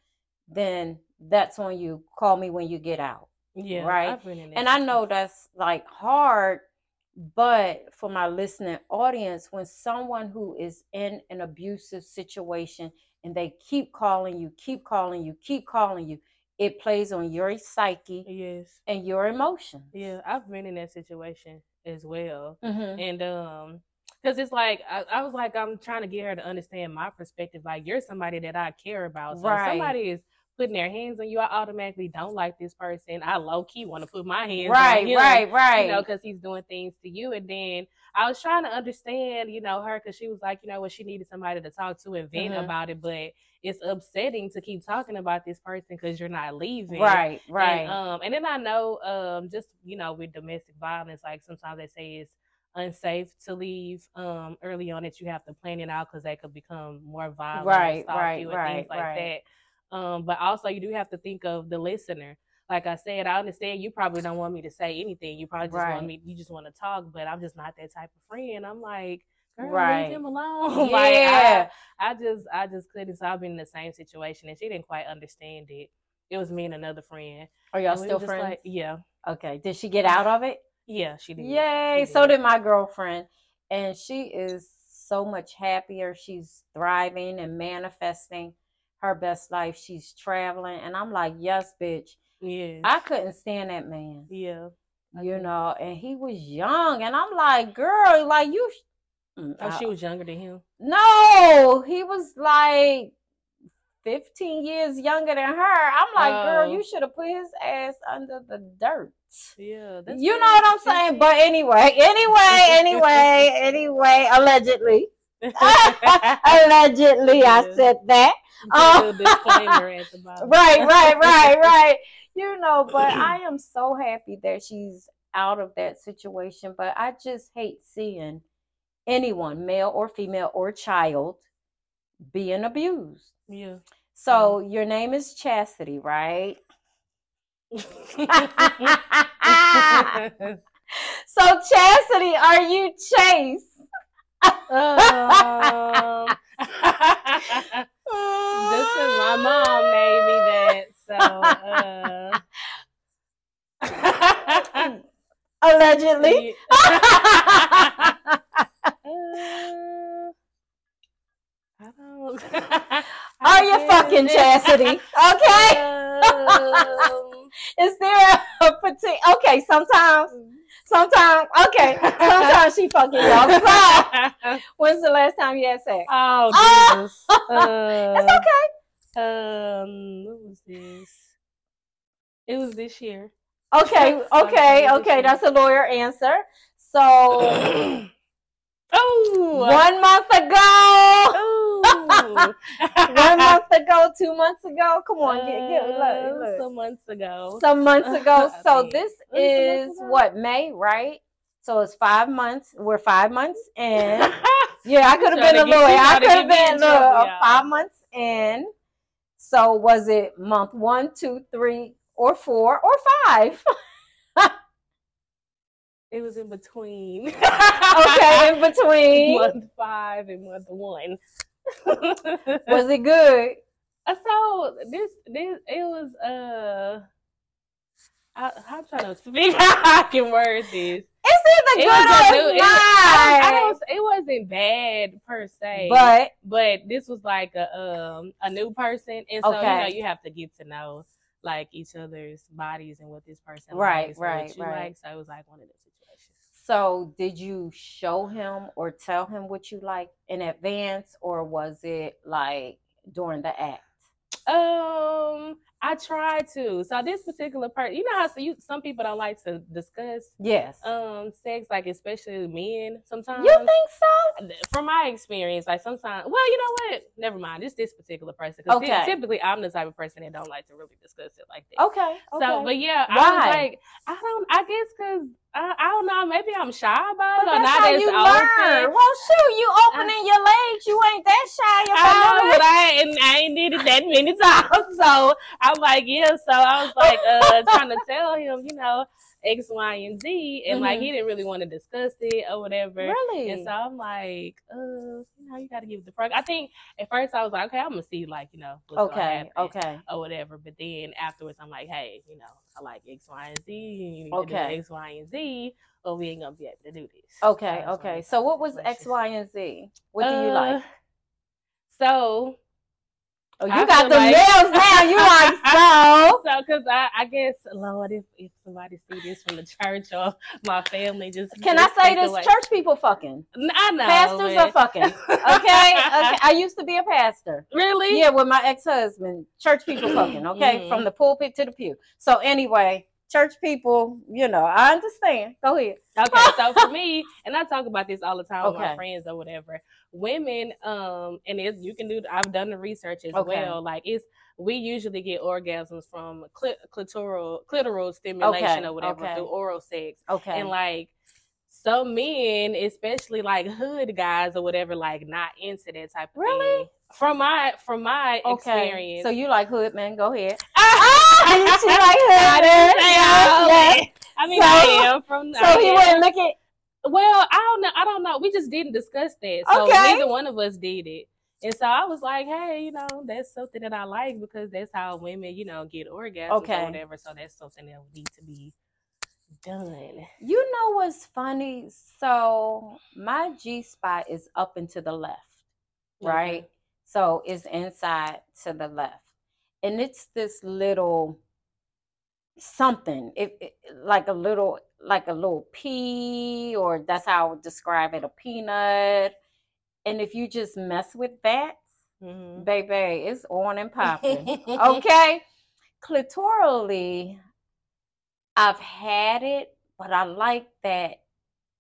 then that's on you. Call me when you get out. Yeah. right? I've been in And I know that's like hard, but for my listening audience, when someone who is in an abusive situation and they keep calling you, keep calling you, keep calling you, it plays on your psyche Yes. and your emotions. Yeah, I've been in that situation as well. Mhm. And um because it's like I, I was like I'm trying to get her to understand my perspective. Like you're somebody that I care about. So if Right. somebody is putting their hands on you, I automatically don't like this person. I low key want to put my hands Right, on him. right, right. You know, because he's doing things to you. And then I was trying to understand, you know, her because she was like, you know, what she needed somebody to talk to and vent Mhm. about it. But it's upsetting to keep talking about this person because you're not leaving. right, right. And, um, and then I know, um, just you know, with domestic violence, like sometimes they say it's unsafe to leave um early on that you have to plan it out because they could become more violent, Right, right, you and right, things like right. that. Um, but also you do have to think of the listener. Like I said, I understand you probably don't want me to say anything. You probably just Right. want me, you just want to talk, but I'm just not that type of friend. I'm like, girl, Right. leave him alone. *laughs* like, I, yeah. I just I just couldn't. So I've been in the same situation, and she didn't quite understand it. It was me and another friend. Are y'all And we still friends? Like, yeah, okay. Did she get out of it? yeah, she did. Yay. She So did my girlfriend. And she is so much happier. She's thriving and manifesting her best life. She's traveling. And I'm like, yes, bitch. Yes. I couldn't stand that man, yeah. You know, and he was young. And I'm like, girl, like you. Mm, Oh, I- she was younger than him. no, he was like 15 years younger than her. I'm like, girl, Oh. you should have put his ass under the dirt. Yeah. That's you know what I'm saying? But anyway, anyway, *laughs* anyway, anyway, allegedly. *laughs* allegedly, I said that. Put a little *laughs* disclaimer at the bottom. Right, right, *laughs* right, right. You know, but I am so happy that she's out of that situation. But I just hate seeing anyone, male or female or child, being abused. Yeah. So your name is Chastity, right? So Chastity, are you Chase? Um, *laughs* this is my mom named me that. So. Uh, *laughs* Allegedly. *laughs* Uh. Are you fucking Chastity? Okay. Um, Is there a particular? Okay, sometimes, sometimes. Okay, sometimes she fucking y'all. *laughs* So, when's the last time you had sex? oh Oh. Jesus! *laughs* Uh, It's okay. Um, what was this? It was this year. Okay, *laughs* okay, okay. That's a lawyer answer. So *clears throat* oh, one month ago. Ooh. One month ago, two months ago. Come on, get, get look, Uh, look. Some months ago. Some months *laughs* ago. So this Was it months is what May, right? So it's five months. We're five months *laughs* in. Yeah, I could have been a lawyer. I could have get me in been look, y'all. five months in. So was it month one, two, three, or four, or five? *laughs* It was in between. okay, in between. month five and month one. *laughs* Was it good? So this this it was uh I, I'm trying to figure out how I can word this. It's either It good was or a it's new- it, not. I, don't, I don't. It wasn't bad per se, but but this was like a um a new person, and so you know you have to get to know like each other's bodies and what this person Right, likes right, right. like. So it was like one of those. So, did you show him or tell him what you like in advance, or was it like during the act? Um, I tried to. So this particular part, you know how so you, some people don't like to discuss Yes. um sex, like especially men. Sometimes you think so? from my experience, like sometimes, well, you know what? Never mind. It's this particular person. Okay. typically, I'm the type of person that don't like to really discuss it like that. Okay. okay. So, but yeah, I Why? was like, I don't. I guess because I, I don't know. Maybe I'm shy about But it or that's not how you learn. Well, shoot, you opening your legs. You ain't that shy I know, about but it. I and I ain't did it that many *laughs* times. So I'm like, yeah. So I was like, uh, trying to tell him, you know, X, Y, and Z, and like Mhm. he didn't really want to discuss it or whatever. Really? And so I'm like, uh, you know, you got to give it the prog. I think at first I was like, okay, I'm gonna see, like, you know, what's okay. Okay. or whatever. But then afterwards, I'm like, hey, you know, I like X, Y, and Z. You need to Okay. X, Y, and Z, or we ain't gonna be able to do this. Okay. So Okay. like, So, what was X, Y, and Z? What do you Uh, like? So Oh, you I got the like- nails now. You *laughs* like so? So, because I, I guess, Lord, if, if somebody see this from the church or my family, just Can I say this? away- Church people fucking. I know. Pastors are fucking. *laughs* Okay. Okay. I used to be a pastor. really? Yeah, with my ex-husband. Church people *clears throat* fucking. Okay, Mhm. from the pulpit to the pew. So anyway, church people. You know, I understand. Go ahead. Okay. So for me, and I talk about this all the time with my friends or whatever. Women, um, and it, you can do. I've done the research as Okay. well. Like it's we usually get orgasms from clit, clitoral clitoral stimulation Okay, or whatever okay. through oral sex. Okay. And like some men, especially like hood guys or whatever, like not into that type of Really? thing. From my from my okay. experience. So you like hood man? Go ahead. *laughs* Ah! *laughs* like I hood didn't man. say Yes, yes. I mean, So- I am from. So I he am. wouldn't look at. Well, I don't know. I don't know. We just didn't discuss that. So Okay. neither one of us did it. And so I was like, hey, you know, that's something that I like because that's how women, you know, get orgasms Okay. or whatever. So that's something that need to be done. You know what's funny? So my G spot is up and to the left, right? Okay. So it's inside to the left, and it's this little something. It like a little like a little pea, or that's how I would describe it, a peanut. And if you just mess with that, Mhm. baby, it's on and popping. *laughs* okay clitorally i've had it but i like that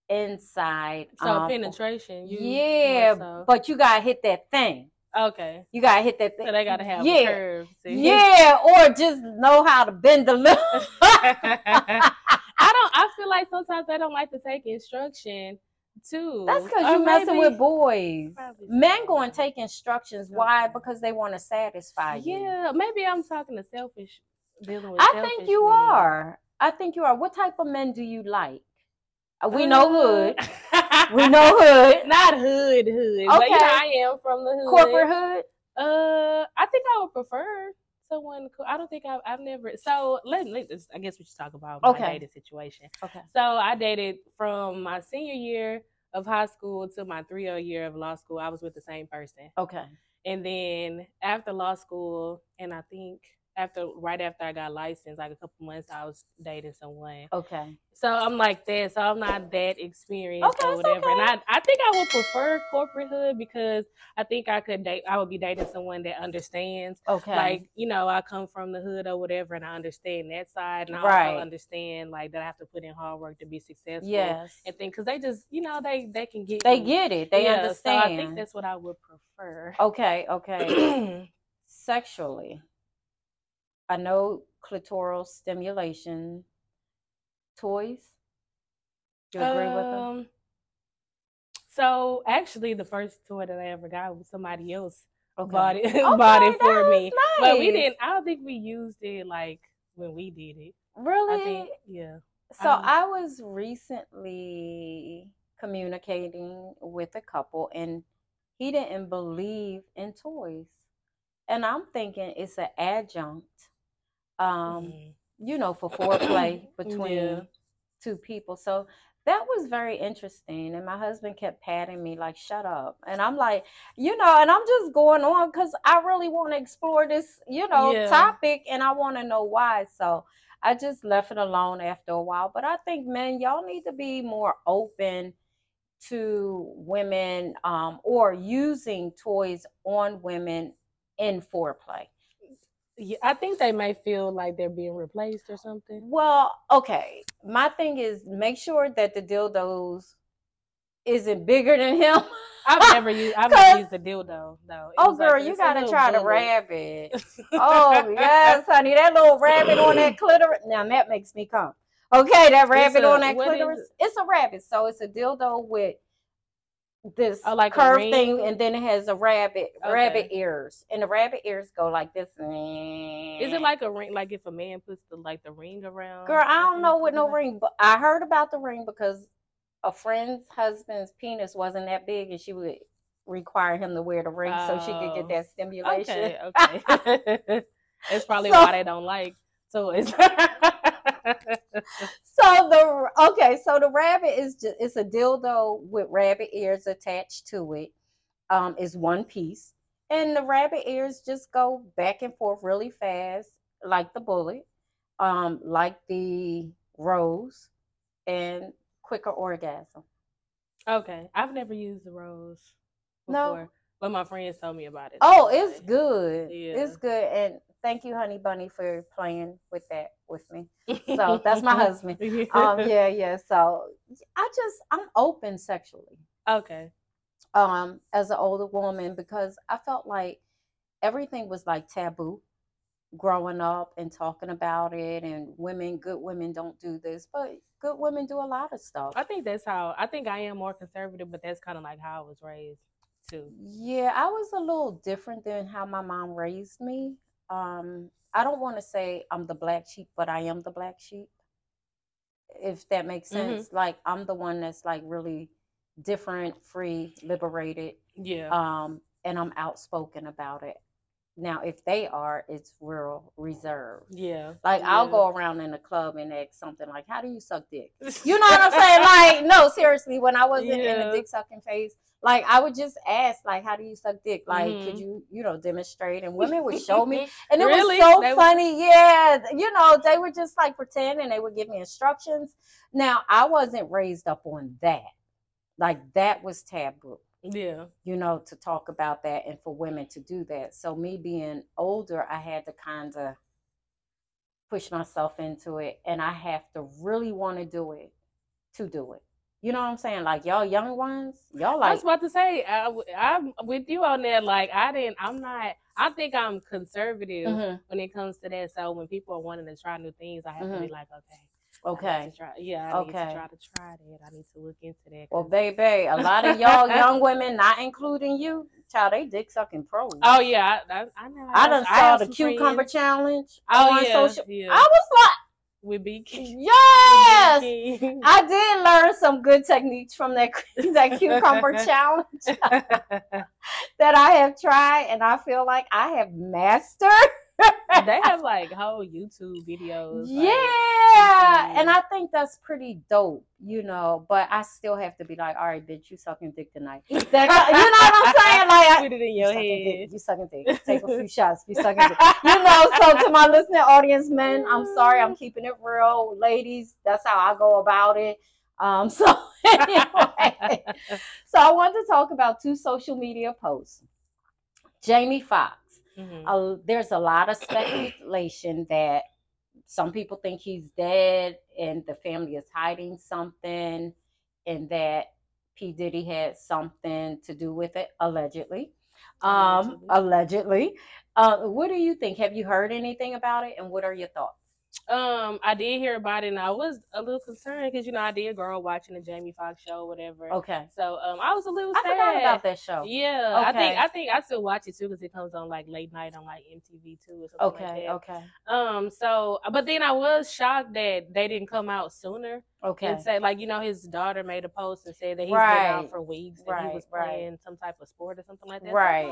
inside So um, penetration. You, yeah so. but you gotta hit that thing okay. you gotta hit that thing So they gotta have yeah a curve. yeah or just know how to bend the lip *laughs* *laughs* I don't. I feel like sometimes they don't like to take instruction too. that's because Or you messing with boys men go and take instructions why because they want to satisfy you Yeah, maybe I'm talking to selfish. Dealing with i selfish think you men. are i think you are what type of men do you like Uh, we know hood *laughs* we know hood Not hood, hood. But you know, Okay. I am from the hood. corporate hood Uh, I think I would prefer someone. co- I don't think I've, I've never. So let, let I guess we should talk about my Okay. dating situation. okay So I dated from my senior year of high school to my three year year of law school. I was with the same person, okay and then after law school, and I think after right after I got licensed, like a couple months, I was dating someone. Okay. So I'm like that. So I'm not that experienced Okay, or whatever. And. I, I think I would prefer corporate hood because I think I could date. I would be dating someone that understands. Okay. Like you know, I come from the hood or whatever, and I understand that side, and I Right. also understand like that I have to put in hard work to be successful. yes. And think because they just you know they they can get They me. get it. They Yeah, understand. So I think that's what I would prefer. okay. Okay. *clears throat* *clears throat* Sexually, I know clitoral stimulation, toys. Do You agree with them? Um, So actually, the first toy that I ever got was somebody else Okay. bought it *laughs* Okay, bought it for me, is but we didn't. I don't think we used it like when we did it. Really? I think yeah. So Um, I was recently communicating with a couple and he didn't believe in toys. And I'm thinking it's an adjunct, um, Mhm. you know, for foreplay *clears throat* between Yeah. two people. So that was very interesting. And my husband kept patting me like, shut up. And I'm like, you know, and I'm just going on because I really want to explore this, you know, Yeah. topic and I want to know why. So I just left it alone after a while. But I think, men, y'all need to be more open to women um, or using toys on women in foreplay. Yeah, I think they may feel like they're being replaced or something. Well, okay. My thing is make sure that the dildos isn't bigger than him. I've never used. *laughs* I've never used a dildo though. Oh, was like girl, you gotta try the rabbit. *laughs* Oh yes, honey, that little rabbit on that clitoris. Now that makes me come. Okay, that rabbit a- on that clitoris. it? It's a rabbit, so it's a dildo with this Oh, like curved thing, and then it has a rabbit, Okay. rabbit ears, and the rabbit ears go like this. Is it like a ring? Like if a man puts the like the ring around? Girl, I don't know what no ring, but I heard about the ring because a friend's husband's penis wasn't that big, and she would require him to wear the ring so she could Oh. get that stimulation. Okay, okay. *laughs* That's probably So- why they don't like toys. *laughs* *laughs* So the okay, so the rabbit is just it's a dildo with rabbit ears attached to it. Um, is one piece, and the rabbit ears just go back and forth really fast, like the bullet, um, like the rose, and quicker orgasm. okay, I've never used the rose No. before, but my friends told me about it. Oh, it's good. Yeah. It's good, and thank you, Honey Bunny, for playing with that with me. So *laughs* that's my husband. Um, *laughs* yeah, yeah. So I just I'm open sexually. Okay. um as an older woman because I felt like everything was like taboo growing up and talking about it and women good women don't do this but good women do a lot of stuff I think that's how I think I am more conservative, but that's kind of like how I was raised too. yeah i was a little different than how my mom raised me um i don't want to say i'm the black sheep but i am the black sheep if that makes Mhm. sense like i'm the one that's like really different free liberated Yeah. um, and I'm outspoken about it. Now, if they are, it's real reserved. yeah. Like I'll go around in a club and ask something like, "How do you suck dick?" *laughs* You know what I'm saying? Like, no, seriously. When I wasn't in Yeah. the dick sucking phase, like I would just ask, like, "How do you suck dick?" Like, could Mhm. you, you know, demonstrate? And women would show me, *laughs* and it Really? was so They would- funny. Yeah, you know, they would just like pretend and they would give me instructions. Now, I wasn't raised up on that. Like that was taboo Yeah. you know, to talk about that and for women to do that. So me being older, I had to kind of push myself into it and I have to really want to do it to do it. You know what I'm saying? Like y'all young ones, y'all like. I was about to say I, am with you on that. Like I didn't. I'm not. I think I'm conservative Mhm, when it comes to that. So when people are wanting to try new things, I have to be like, okay, I need okay. to try, yeah, I need Okay. to try to try that. I need to look into that. Well, baby, a lot of y'all young women, not including you, child, they dick sucking pros. oh yeah, I, I, I know. I done saw the cucumber friends- challenge Oh yeah, social. yeah. I was with BK. like, *laughs* yes, I did learn some good techniques from that *laughs* that cucumber *laughs* challenge that I have tried, and I feel like I have mastered they *laughs* have like whole YouTube videos. like, Yeah, and Mhm. I think that's pretty dope, you know. But I still have to be like, all right, bitch, you sucking dick tonight. *laughs* That- you know what I'm saying? *laughs* Like, I, put it in you your dick, head. you sucking dick. Take a few shots. You sucking dick. You know. So to my listening audience, men, I'm sorry, I'm keeping it real, ladies. That's how I go about it. Um. So anyway, so I want to talk about two social media posts. Jamie Foxx Mhm. a, there's a lot of speculation that some people think he's dead and the family is hiding something and that P. Diddy had something to do with it, allegedly. Um, allegedly. Uh, what do you think? Have you heard anything about it and what are your thoughts? Um, I did hear about it, and I was a little concerned because you know I did grow up watching the Jamie Foxx show, or whatever. Okay. So um, I was a little I sad. forgot about that show. Yeah, okay. I think I think I still watch it too because it comes on like late night on like MTV too or something like Okay, that. okay, Okay. Um, so but then I was shocked that they didn't come out sooner okay. and say like you know his daughter made a post and said that he's been out for weeks and he Right, was right. playing some type of sport or something like that. Right. So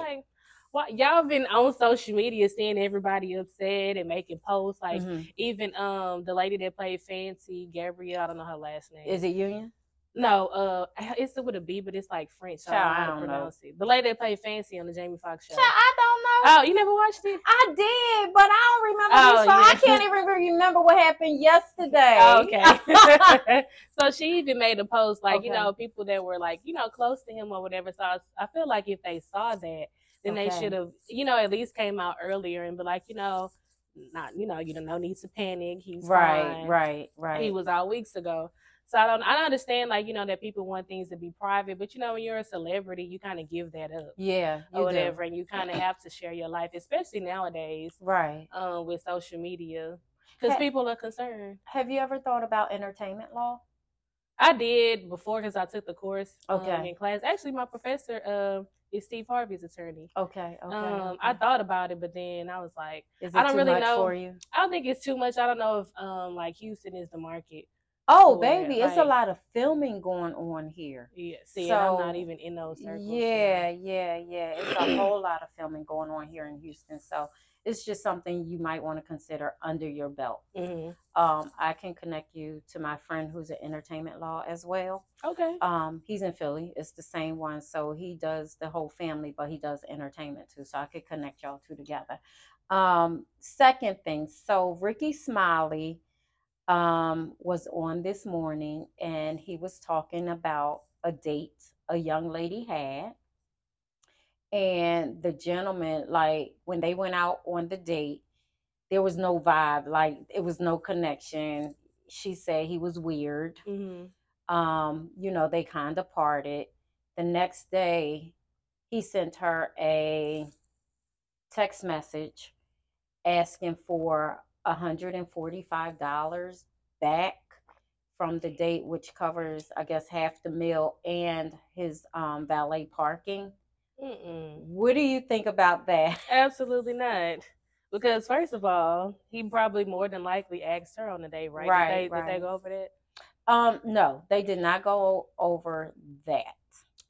Well, y'all been on social media seeing everybody upset and making posts like Mhm. even um the lady that played Fancy Gabrielle I don't know her last name. Is it Union? No, uh, *laughs* it's with a B, but it's like French. So I don't know I don't know. it. The lady that played Fancy on the Jamie Foxx show. Child, I don't know. Oh, you never watched it? I did, but I don't remember. Oh, so I can't even remember what happened yesterday. Oh, okay. *laughs* *laughs* so she even made a post like, you know, people that were like, you know, close to him or whatever. So I, I feel like if they saw that, then they should have, you know, at least came out earlier and be like, you know, not, you know, you don't no need to panic. He's right, fine. right, right. He was out weeks ago. So I don't I don't understand like, you know, that people want things to be private, but you know, when you're a celebrity, you kind of give that up. yeah, or do. whatever, and you kind of have to share your life, especially nowadays Right. um, with social media, because people are concerned. Have you ever thought about entertainment law? I did before because I took the course um, in class. Actually, my professor um, is Steve Harvey's attorney. Okay, okay. um, I thought about it, but then I was like, I don't really know. for you? I don't think it's too much. I don't know if um, like Houston is the market. Oh, for baby, it's a lot of filming going on here. Yeah, see, and I'm not even in those circles. so- Yeah, yeah, yeah. It's a whole lot of filming going on here in Houston. So it's just something you might want to consider under your belt. Mhm. Um, I can connect you to my friend who's in entertainment law as well. Okay. Um, he's in Philly. It's the same one. So he does the whole family, but he does entertainment too. So I could connect y'all two together. Um, second thing, so Rickey Smiley um was on this morning and he was talking about a date a young lady had. And the gentleman, like when they went out on the date, there was no vibe, like it was no connection. She said he was weird hmm um, you know, they kind of parted. The next day, he sent her a text message asking for $145 back from the date, which covers, I guess, half the meal and his um, valet parking. Mm-mm. What do you think about that? Absolutely not. Because first of all, he probably more than likely asked her on the date, right? Right, Did they, did they go over that? Um, no, they did not go over that.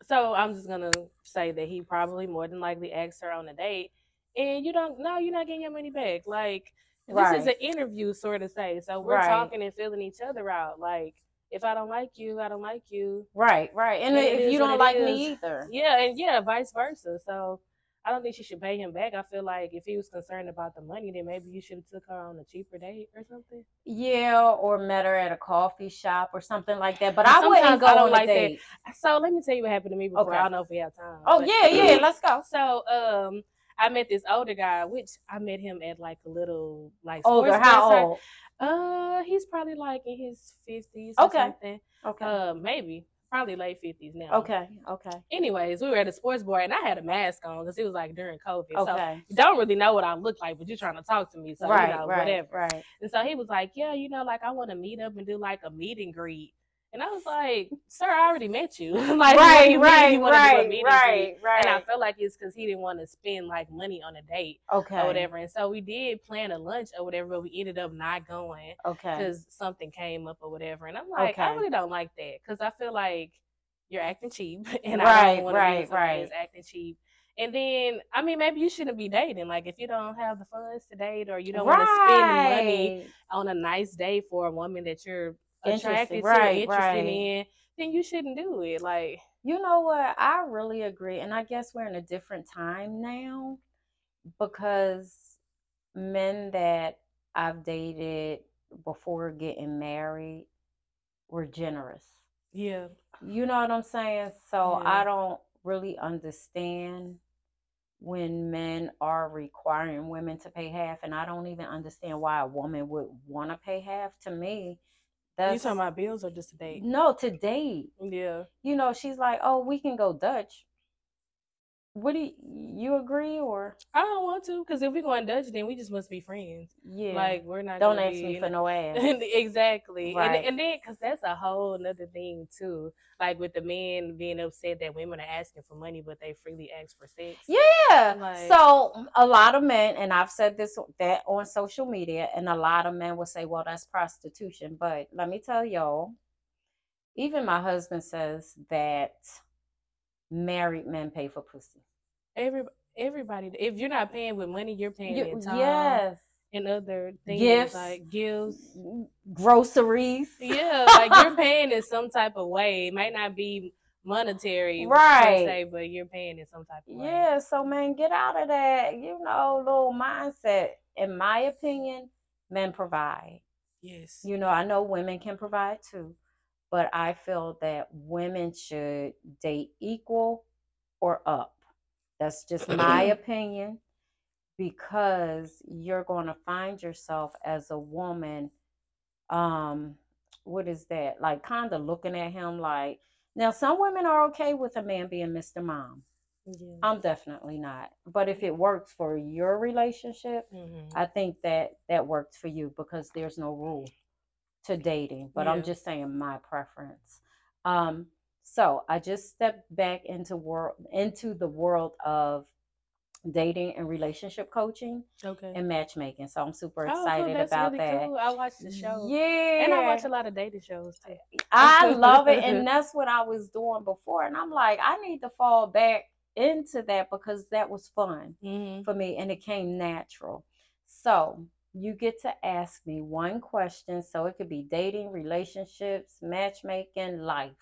So I'm just gonna say that he probably more than likely asked her on a date, and you don't. No, you're not getting your money back. Like this is an interview, sort of say. So we're Right. talking and feeling each other out. Like if I don't like you, I don't like you. Right, right. And if you don't like me either. Yeah, and yeah, vice versa. So I don't think she should pay him back. I feel like if he was concerned about the money, then maybe you should have took her on a cheaper date or something. Yeah, or met her at a coffee shop or something like that. But I wouldn't go I don't on like a that. So let me tell you what happened to me before. Okay. I don't know if we have time. Oh yeah, yeah. Let's go. So um I met this older guy, which I met him at like a little like Older, how concert. old? Uh he's probably like in his fifties or Okay. something. Okay. Uh maybe. Probably late fifties now. okay. Okay. Anyways, we were at a sports bar and I had a mask on because it was like during COVID. So Okay. you don't really know what I look like, but you're trying to talk to me. So right. you know, right. whatever. Right. And so he was like, Yeah, you know, like I want to meet up and do like a meet and greet. And I was like, Sir, I already met you. *laughs* like, right. you mean Right. you Right. meet and? Right. And I Right. felt like it's because he didn't want to spend like money on a date Okay. or whatever. And so we did plan a lunch or whatever, but we ended up not going Okay. because something came up or whatever. And I'm like, I really don't like that because I feel like you're acting cheap, *laughs* and I don't want to be right, with somebody right. that's acting cheap. And then, I mean, maybe you shouldn't be dating. Like, if you don't have the funds to date, or you don't want to spend money on a nice day for a woman that you're attracted to, right, interested right. in, then you shouldn't do it. Like, You know what? I really agree. And I guess we're in a different time now because men that I've dated before getting married were generous. yeah, You know what I'm saying? So Yeah. I don't really understand when men are requiring women to pay half. And I don't even understand why a woman would want to pay half. To me, you talking about bills or just a date? no to date. Yeah. You know, she's like, oh, we can go Dutch. What do you, you agree or I don't want to, because if we're going Dutch, then we just must be friends. yeah? Like, we're not. don't ask be, me for no ass. *laughs* exactly. Right. And, and then, because that's a whole another thing, too. Like, with the men being upset that women are asking for money, but they freely ask for sex. Yeah. Like- so a lot of men, and I've said this that on social media, and a lot of men will say, "Well, that's prostitution." But let me tell y'all, even my husband says that married men pay for pussy. Every, everybody, if you're not paying with money, you're paying You- in time yes, and other things Gifts. like gifts. Mm, groceries. Yeah, like you're *laughs* paying in some type of way. It might not be monetary, Right. Se, but you're paying in some type of way. Yeah, so man, get out of that, you know, little mindset. In my opinion, men provide. Yes. You know, I know women can provide too, but I feel that women should date equal or up. That's just my *clears throat* opinion because you're going to find yourself as a woman um what is that? Like kind of looking at him like now some women are okay with a man being Mr. Mom. yeah. I'm definitely not. But if it works for your relationship, Mhm. I think that that works for you because there's no rule to dating. But I'm just saying my preference. Um, so I just stepped back into world into the world of dating and relationship coaching Okay. and matchmaking. So I'm super Oh, excited That's about really that. cool. I watched the show. Yeah, And I watch a lot of dating shows too. I love it. And *laughs* that's what I was doing before. And I'm like, I need to fall back into that because that was fun Mm-hmm. for me and it came natural. So you get to ask me one question. So it could be dating, relationships, matchmaking, life.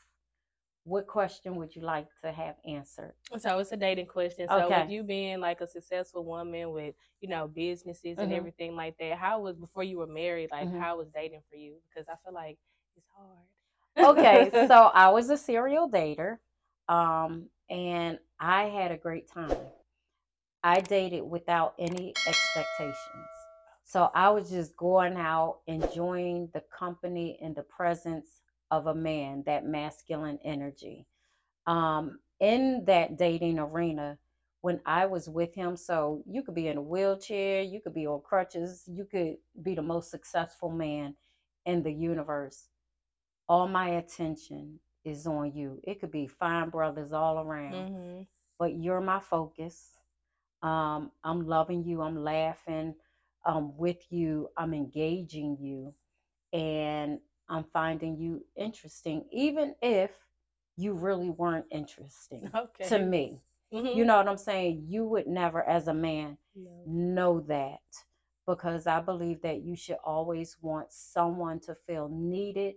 What question would you like to have answered? So it's a dating question. So Okay. with you being like a successful woman with, you know, businesses and Mhm. everything like that, how was before you were married, like Mhm. how was dating for you? Because I feel like it's hard. okay, *laughs* so I was a serial dater, um, and I had a great time. I dated without any expectations. So I was just going out, enjoying the company and the presence of a man, that masculine energy. Um, in that dating arena, when I was with him, so you could be in a wheelchair, you could be on crutches, you could be the most successful man in the universe all my attention is on you. It could be fine brothers all around, Mm-hmm. but you're my focus. Um, I'm loving you. I'm laughing um, with you. I'm engaging you, and I'm finding you interesting, even if you really weren't interesting *laughs* Okay. to me. Mhm. You know what I'm saying? You would never, as a man, No. know that because I believe that you should always want someone to feel needed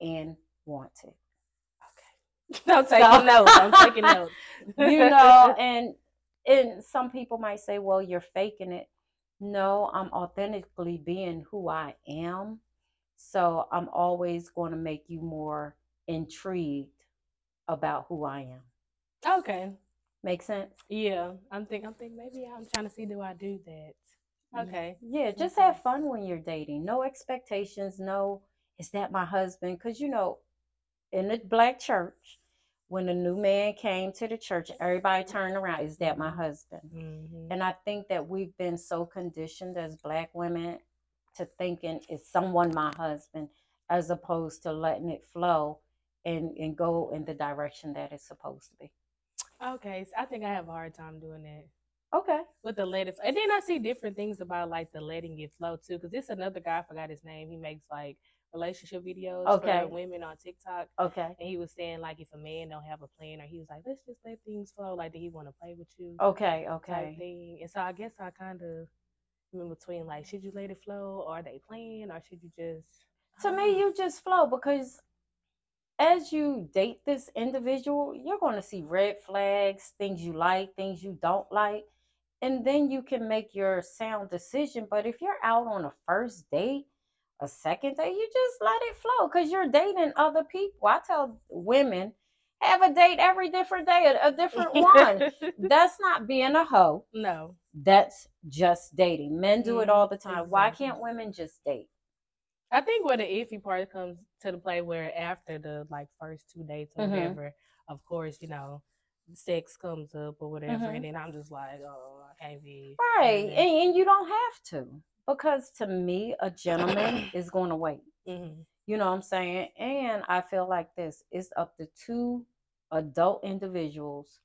and wanted. Okay. *laughs* I'm taking So- notes. I'm taking notes. You know, *laughs* and and some people might say, "Well, you're faking it." No, I'm authentically being who I am. So I'm always going to make you more intrigued about who I am. Okay. Make sense? Yeah. I'm think I'm thinking maybe I'm trying to see do I do that. Mm-hmm. Okay. Yeah, just Okay. have fun when you're dating. No expectations. No, is that my husband? Because, you know, in the black church, when a new man came to the church, everybody turned around, is that my husband? Mm-hmm. And I think that we've been so conditioned as black women to thinking, is someone my husband, as opposed to letting it flow and, and go in the direction that it's supposed to be. Okay. So I think I have a hard time doing that. Okay. with the let it, and then I see different things about like the letting it flow too. Because it's another guy, I forgot his name. He makes like relationship videos Okay. for women on TikTok. Okay. And he was saying like if a man don't have a plan, or he was like, let's just let things flow. Like, do he want to play with you? Okay. Okay. thing. And so I guess I kind of in between like, should you let it flow, or are they playing, or should you just? To me, know. you just flow because as you date this individual, you're going to see red flags, things you like, things you don't like, and then you can make your sound decision. But if you're out on a first date, a second date, you just let it flow because you're dating other people. I tell women, have a date every different day, a, a *laughs* different one. That's not being a hoe. no. That's just dating. Men do it Mhm, all the time. Why can't women just date? I think where the iffy part comes to the play where after the like first two dates or Mhm. whatever, of course, you know, sex comes up or whatever, Mhm. and then I'm just like, oh, I can't be Right. And, and you don't have to. Because to me, a gentleman *coughs* is going to wait. Mhm. You know what I'm saying? And I feel like this it's up to two adult individuals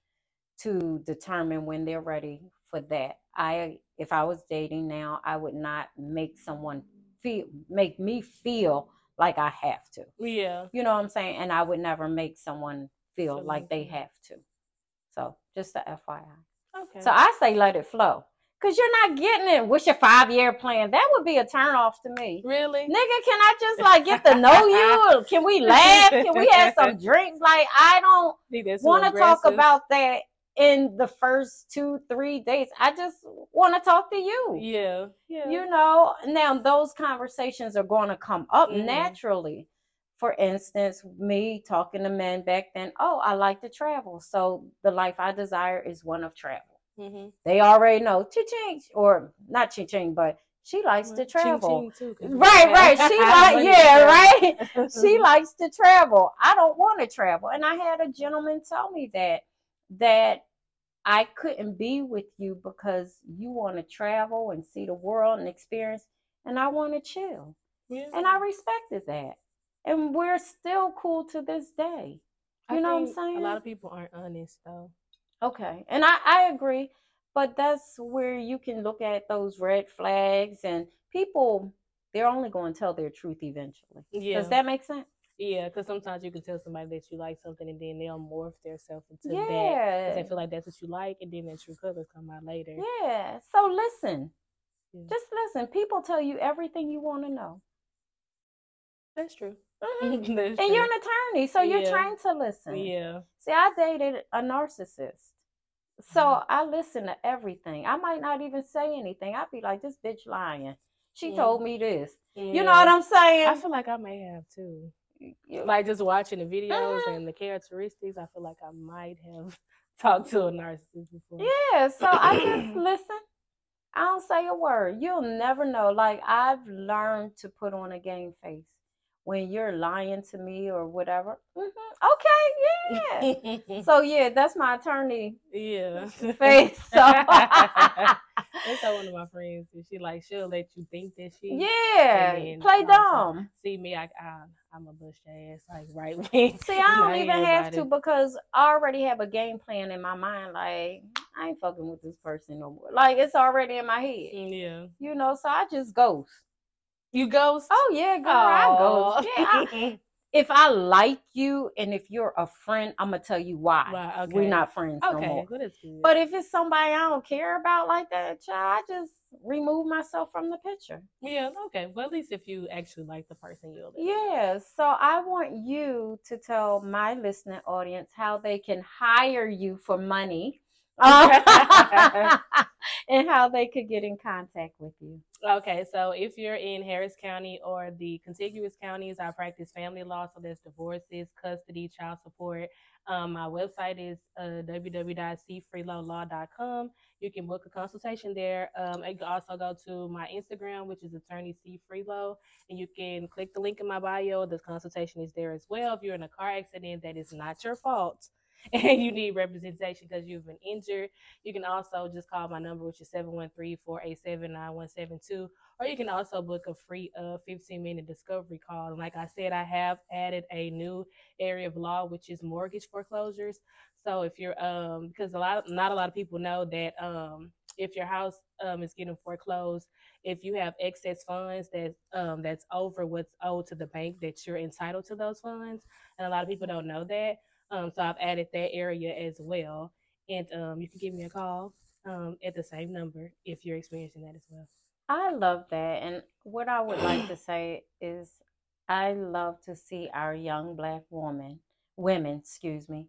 to determine when they're ready for that. I if I was dating now, I would not make someone feel make me feel like I have to. Yeah. You know what I'm saying? And I would never make someone feel like like they have to. So just the FYI. Okay. So I say let it flow. Cause you're not getting it. What's your five year plan? That would be a turn off to me. really? Nigga, can I just like get to know you? *laughs* Can we laugh? Can we have some *laughs* drinks? Like I don't Think that's too want to talk about that in the first two, three days. I just want to talk to you. Yeah. Yeah. You know, now those conversations are going to come up Mhm. naturally. For instance, me talking to men back then, oh, I like to travel. So the life I desire is one of travel. mm-hmm. They already know ching or not ching but she likes to travel. too, 'cause you Right, right. She *laughs* like, yeah, right. *laughs* she likes to travel. I don't want to travel. And I had a gentleman tell me that that I couldn't be with you because you want to travel and see the world and experience and I want to chill. Yeah. And I respected that. And we're still cool to this day. I You know what I'm saying? A lot of people aren't honest though. Okay. And I, I agree. But that's where you can look at those red flags and people they're only going to tell their truth eventually. Yeah. Does that make sense? Yeah, because sometimes you can tell somebody that you like something and then they'll morph themselves into that. 'cause yeah. they feel like that's what you like, and then their true colors come out later. Yeah. So listen. Yeah. Just listen. People tell you everything you want to know. That's true. *laughs* And you're an attorney, so you're Yeah. trained to listen. Yeah. See, I dated a narcissist. So Mhm. I listen to everything. I might not even say anything. I'd be like, this bitch lying. She Mhm. told me this. You know what I'm saying? I feel like I may have too. Like just watching the videos Mhm. and the characteristics, I feel like I might have *laughs* talked to a narcissist before. Yeah, so I just *coughs* listen. I don't say a word. You'll never know. Like I've learned to put on a game face when you're lying to me or whatever. hmm Okay, yeah. so yeah, that's my attorney *laughs* yeah. *laughs* face. So *laughs* That's how one of my friends is. She like she'll let you think that she yeah, play dumb. see me. I, I I'm a bush ass like right wing. See, I don't even have to because I already have a game plan in my mind. Like I ain't fucking with this person no more. Like it's already in my head. Yeah. You know, so I just ghost. You ghost. Oh yeah, girl, I ghost. Yeah, I, *laughs* if I like you and if you're a friend, I'm gonna tell you why. Wow, okay. We're not friends no Okay, more. good. But if it's somebody I don't care about like that, child, I just remove myself from the picture. yeah, okay. Well, at least if you actually like the person, you'll. Yeah. So I want you to tell my listening audience how they can hire you for money. *laughs* *laughs* and how they could get in contact with you. Okay, so if you're in Harris County or the contiguous counties, I practice family law, so there's divorces, custody, child support. Um, my website is uh. You can book a consultation there. Um, you can also go to my Instagram, which is attorney C Freelo, and you can click the link in my bio. The consultation is there as well. If you're in a car accident that is not your fault *laughs* and you need representation because you've been injured, you can also just call my number, which is 713-487-9172, or you can also book a free uh 15 minute discovery call. And like I said, I have added a new area of law, which is mortgage foreclosures. So if you're um because a lot of, not a lot of people know that um if your house um is getting foreclosed, if you have excess funds that um that's over what's owed to the bank, that you're entitled to those funds, and a lot of people don't know that. Um, so I've added that area as well, and um you can give me a call um at the same number if you're experiencing that as well. I love that. And what I would like to say is I love to see our young black woman, women, excuse me,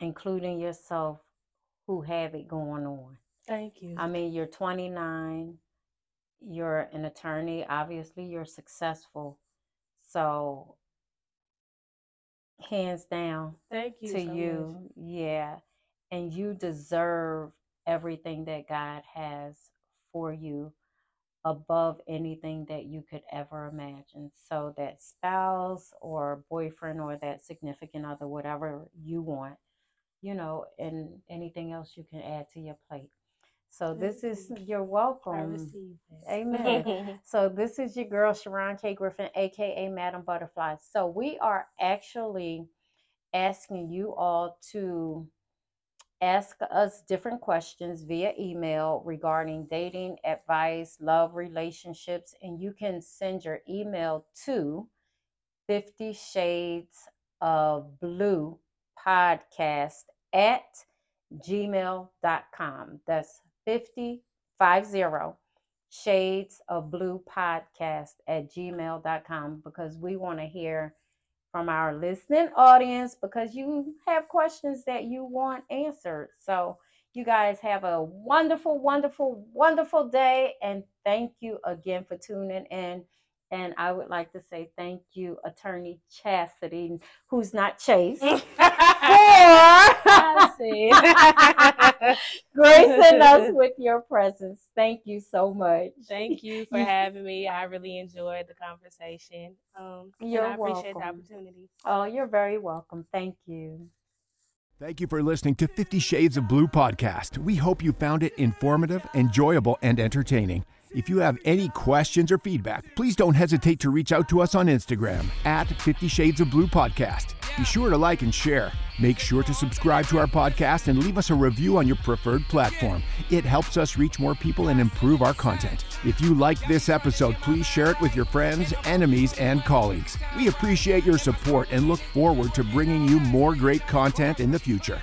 including yourself, who have it going on. Thank you. I mean, you're 29, you're an attorney, obviously, you're successful. So, hands down Thank you to so much. you. Yeah. And you deserve everything that God has for you above anything that you could ever imagine. So, that spouse or boyfriend or that significant other, whatever you want, you know, and anything else you can add to your plate. So, this is, you. you're I welcome. Amen. *laughs* So this is your girl Cheron K. Griffin, aka Madam Butterfly. So we are actually asking you all to ask us different questions via email regarding dating, advice, love, relationships, and you can send your email to 50 Shades of Blue podcast at gmail.com. That's 50 50 shades of blue podcast at gmail.com because we want to hear from our listening audience because you have questions that you want answered. So, you guys have a wonderful, wonderful, wonderful day. And thank you again for tuning in. And I would like to say thank you, Attorney Chastity, who's not Chase, *laughs* for. *laughs* gracing us *laughs* with your presence. Thank you so much. Thank you for *laughs* having me. I really enjoyed the conversation. Um, You're I appreciate the welcome. opportunity. Oh, you're very welcome. Thank you. Thank you for listening to 50 Shades of Blue podcast. We hope you found it informative, enjoyable, and entertaining. If you have any questions or feedback, please don't hesitate to reach out to us on Instagram at 50 Shades of Blue Podcast. Be sure to like and share. Make sure to subscribe to our podcast and leave us a review on your preferred platform. It helps us reach more people and improve our content. If you like this episode, please share it with your friends, enemies, and colleagues. We appreciate your support and look forward to bringing you more great content in the future.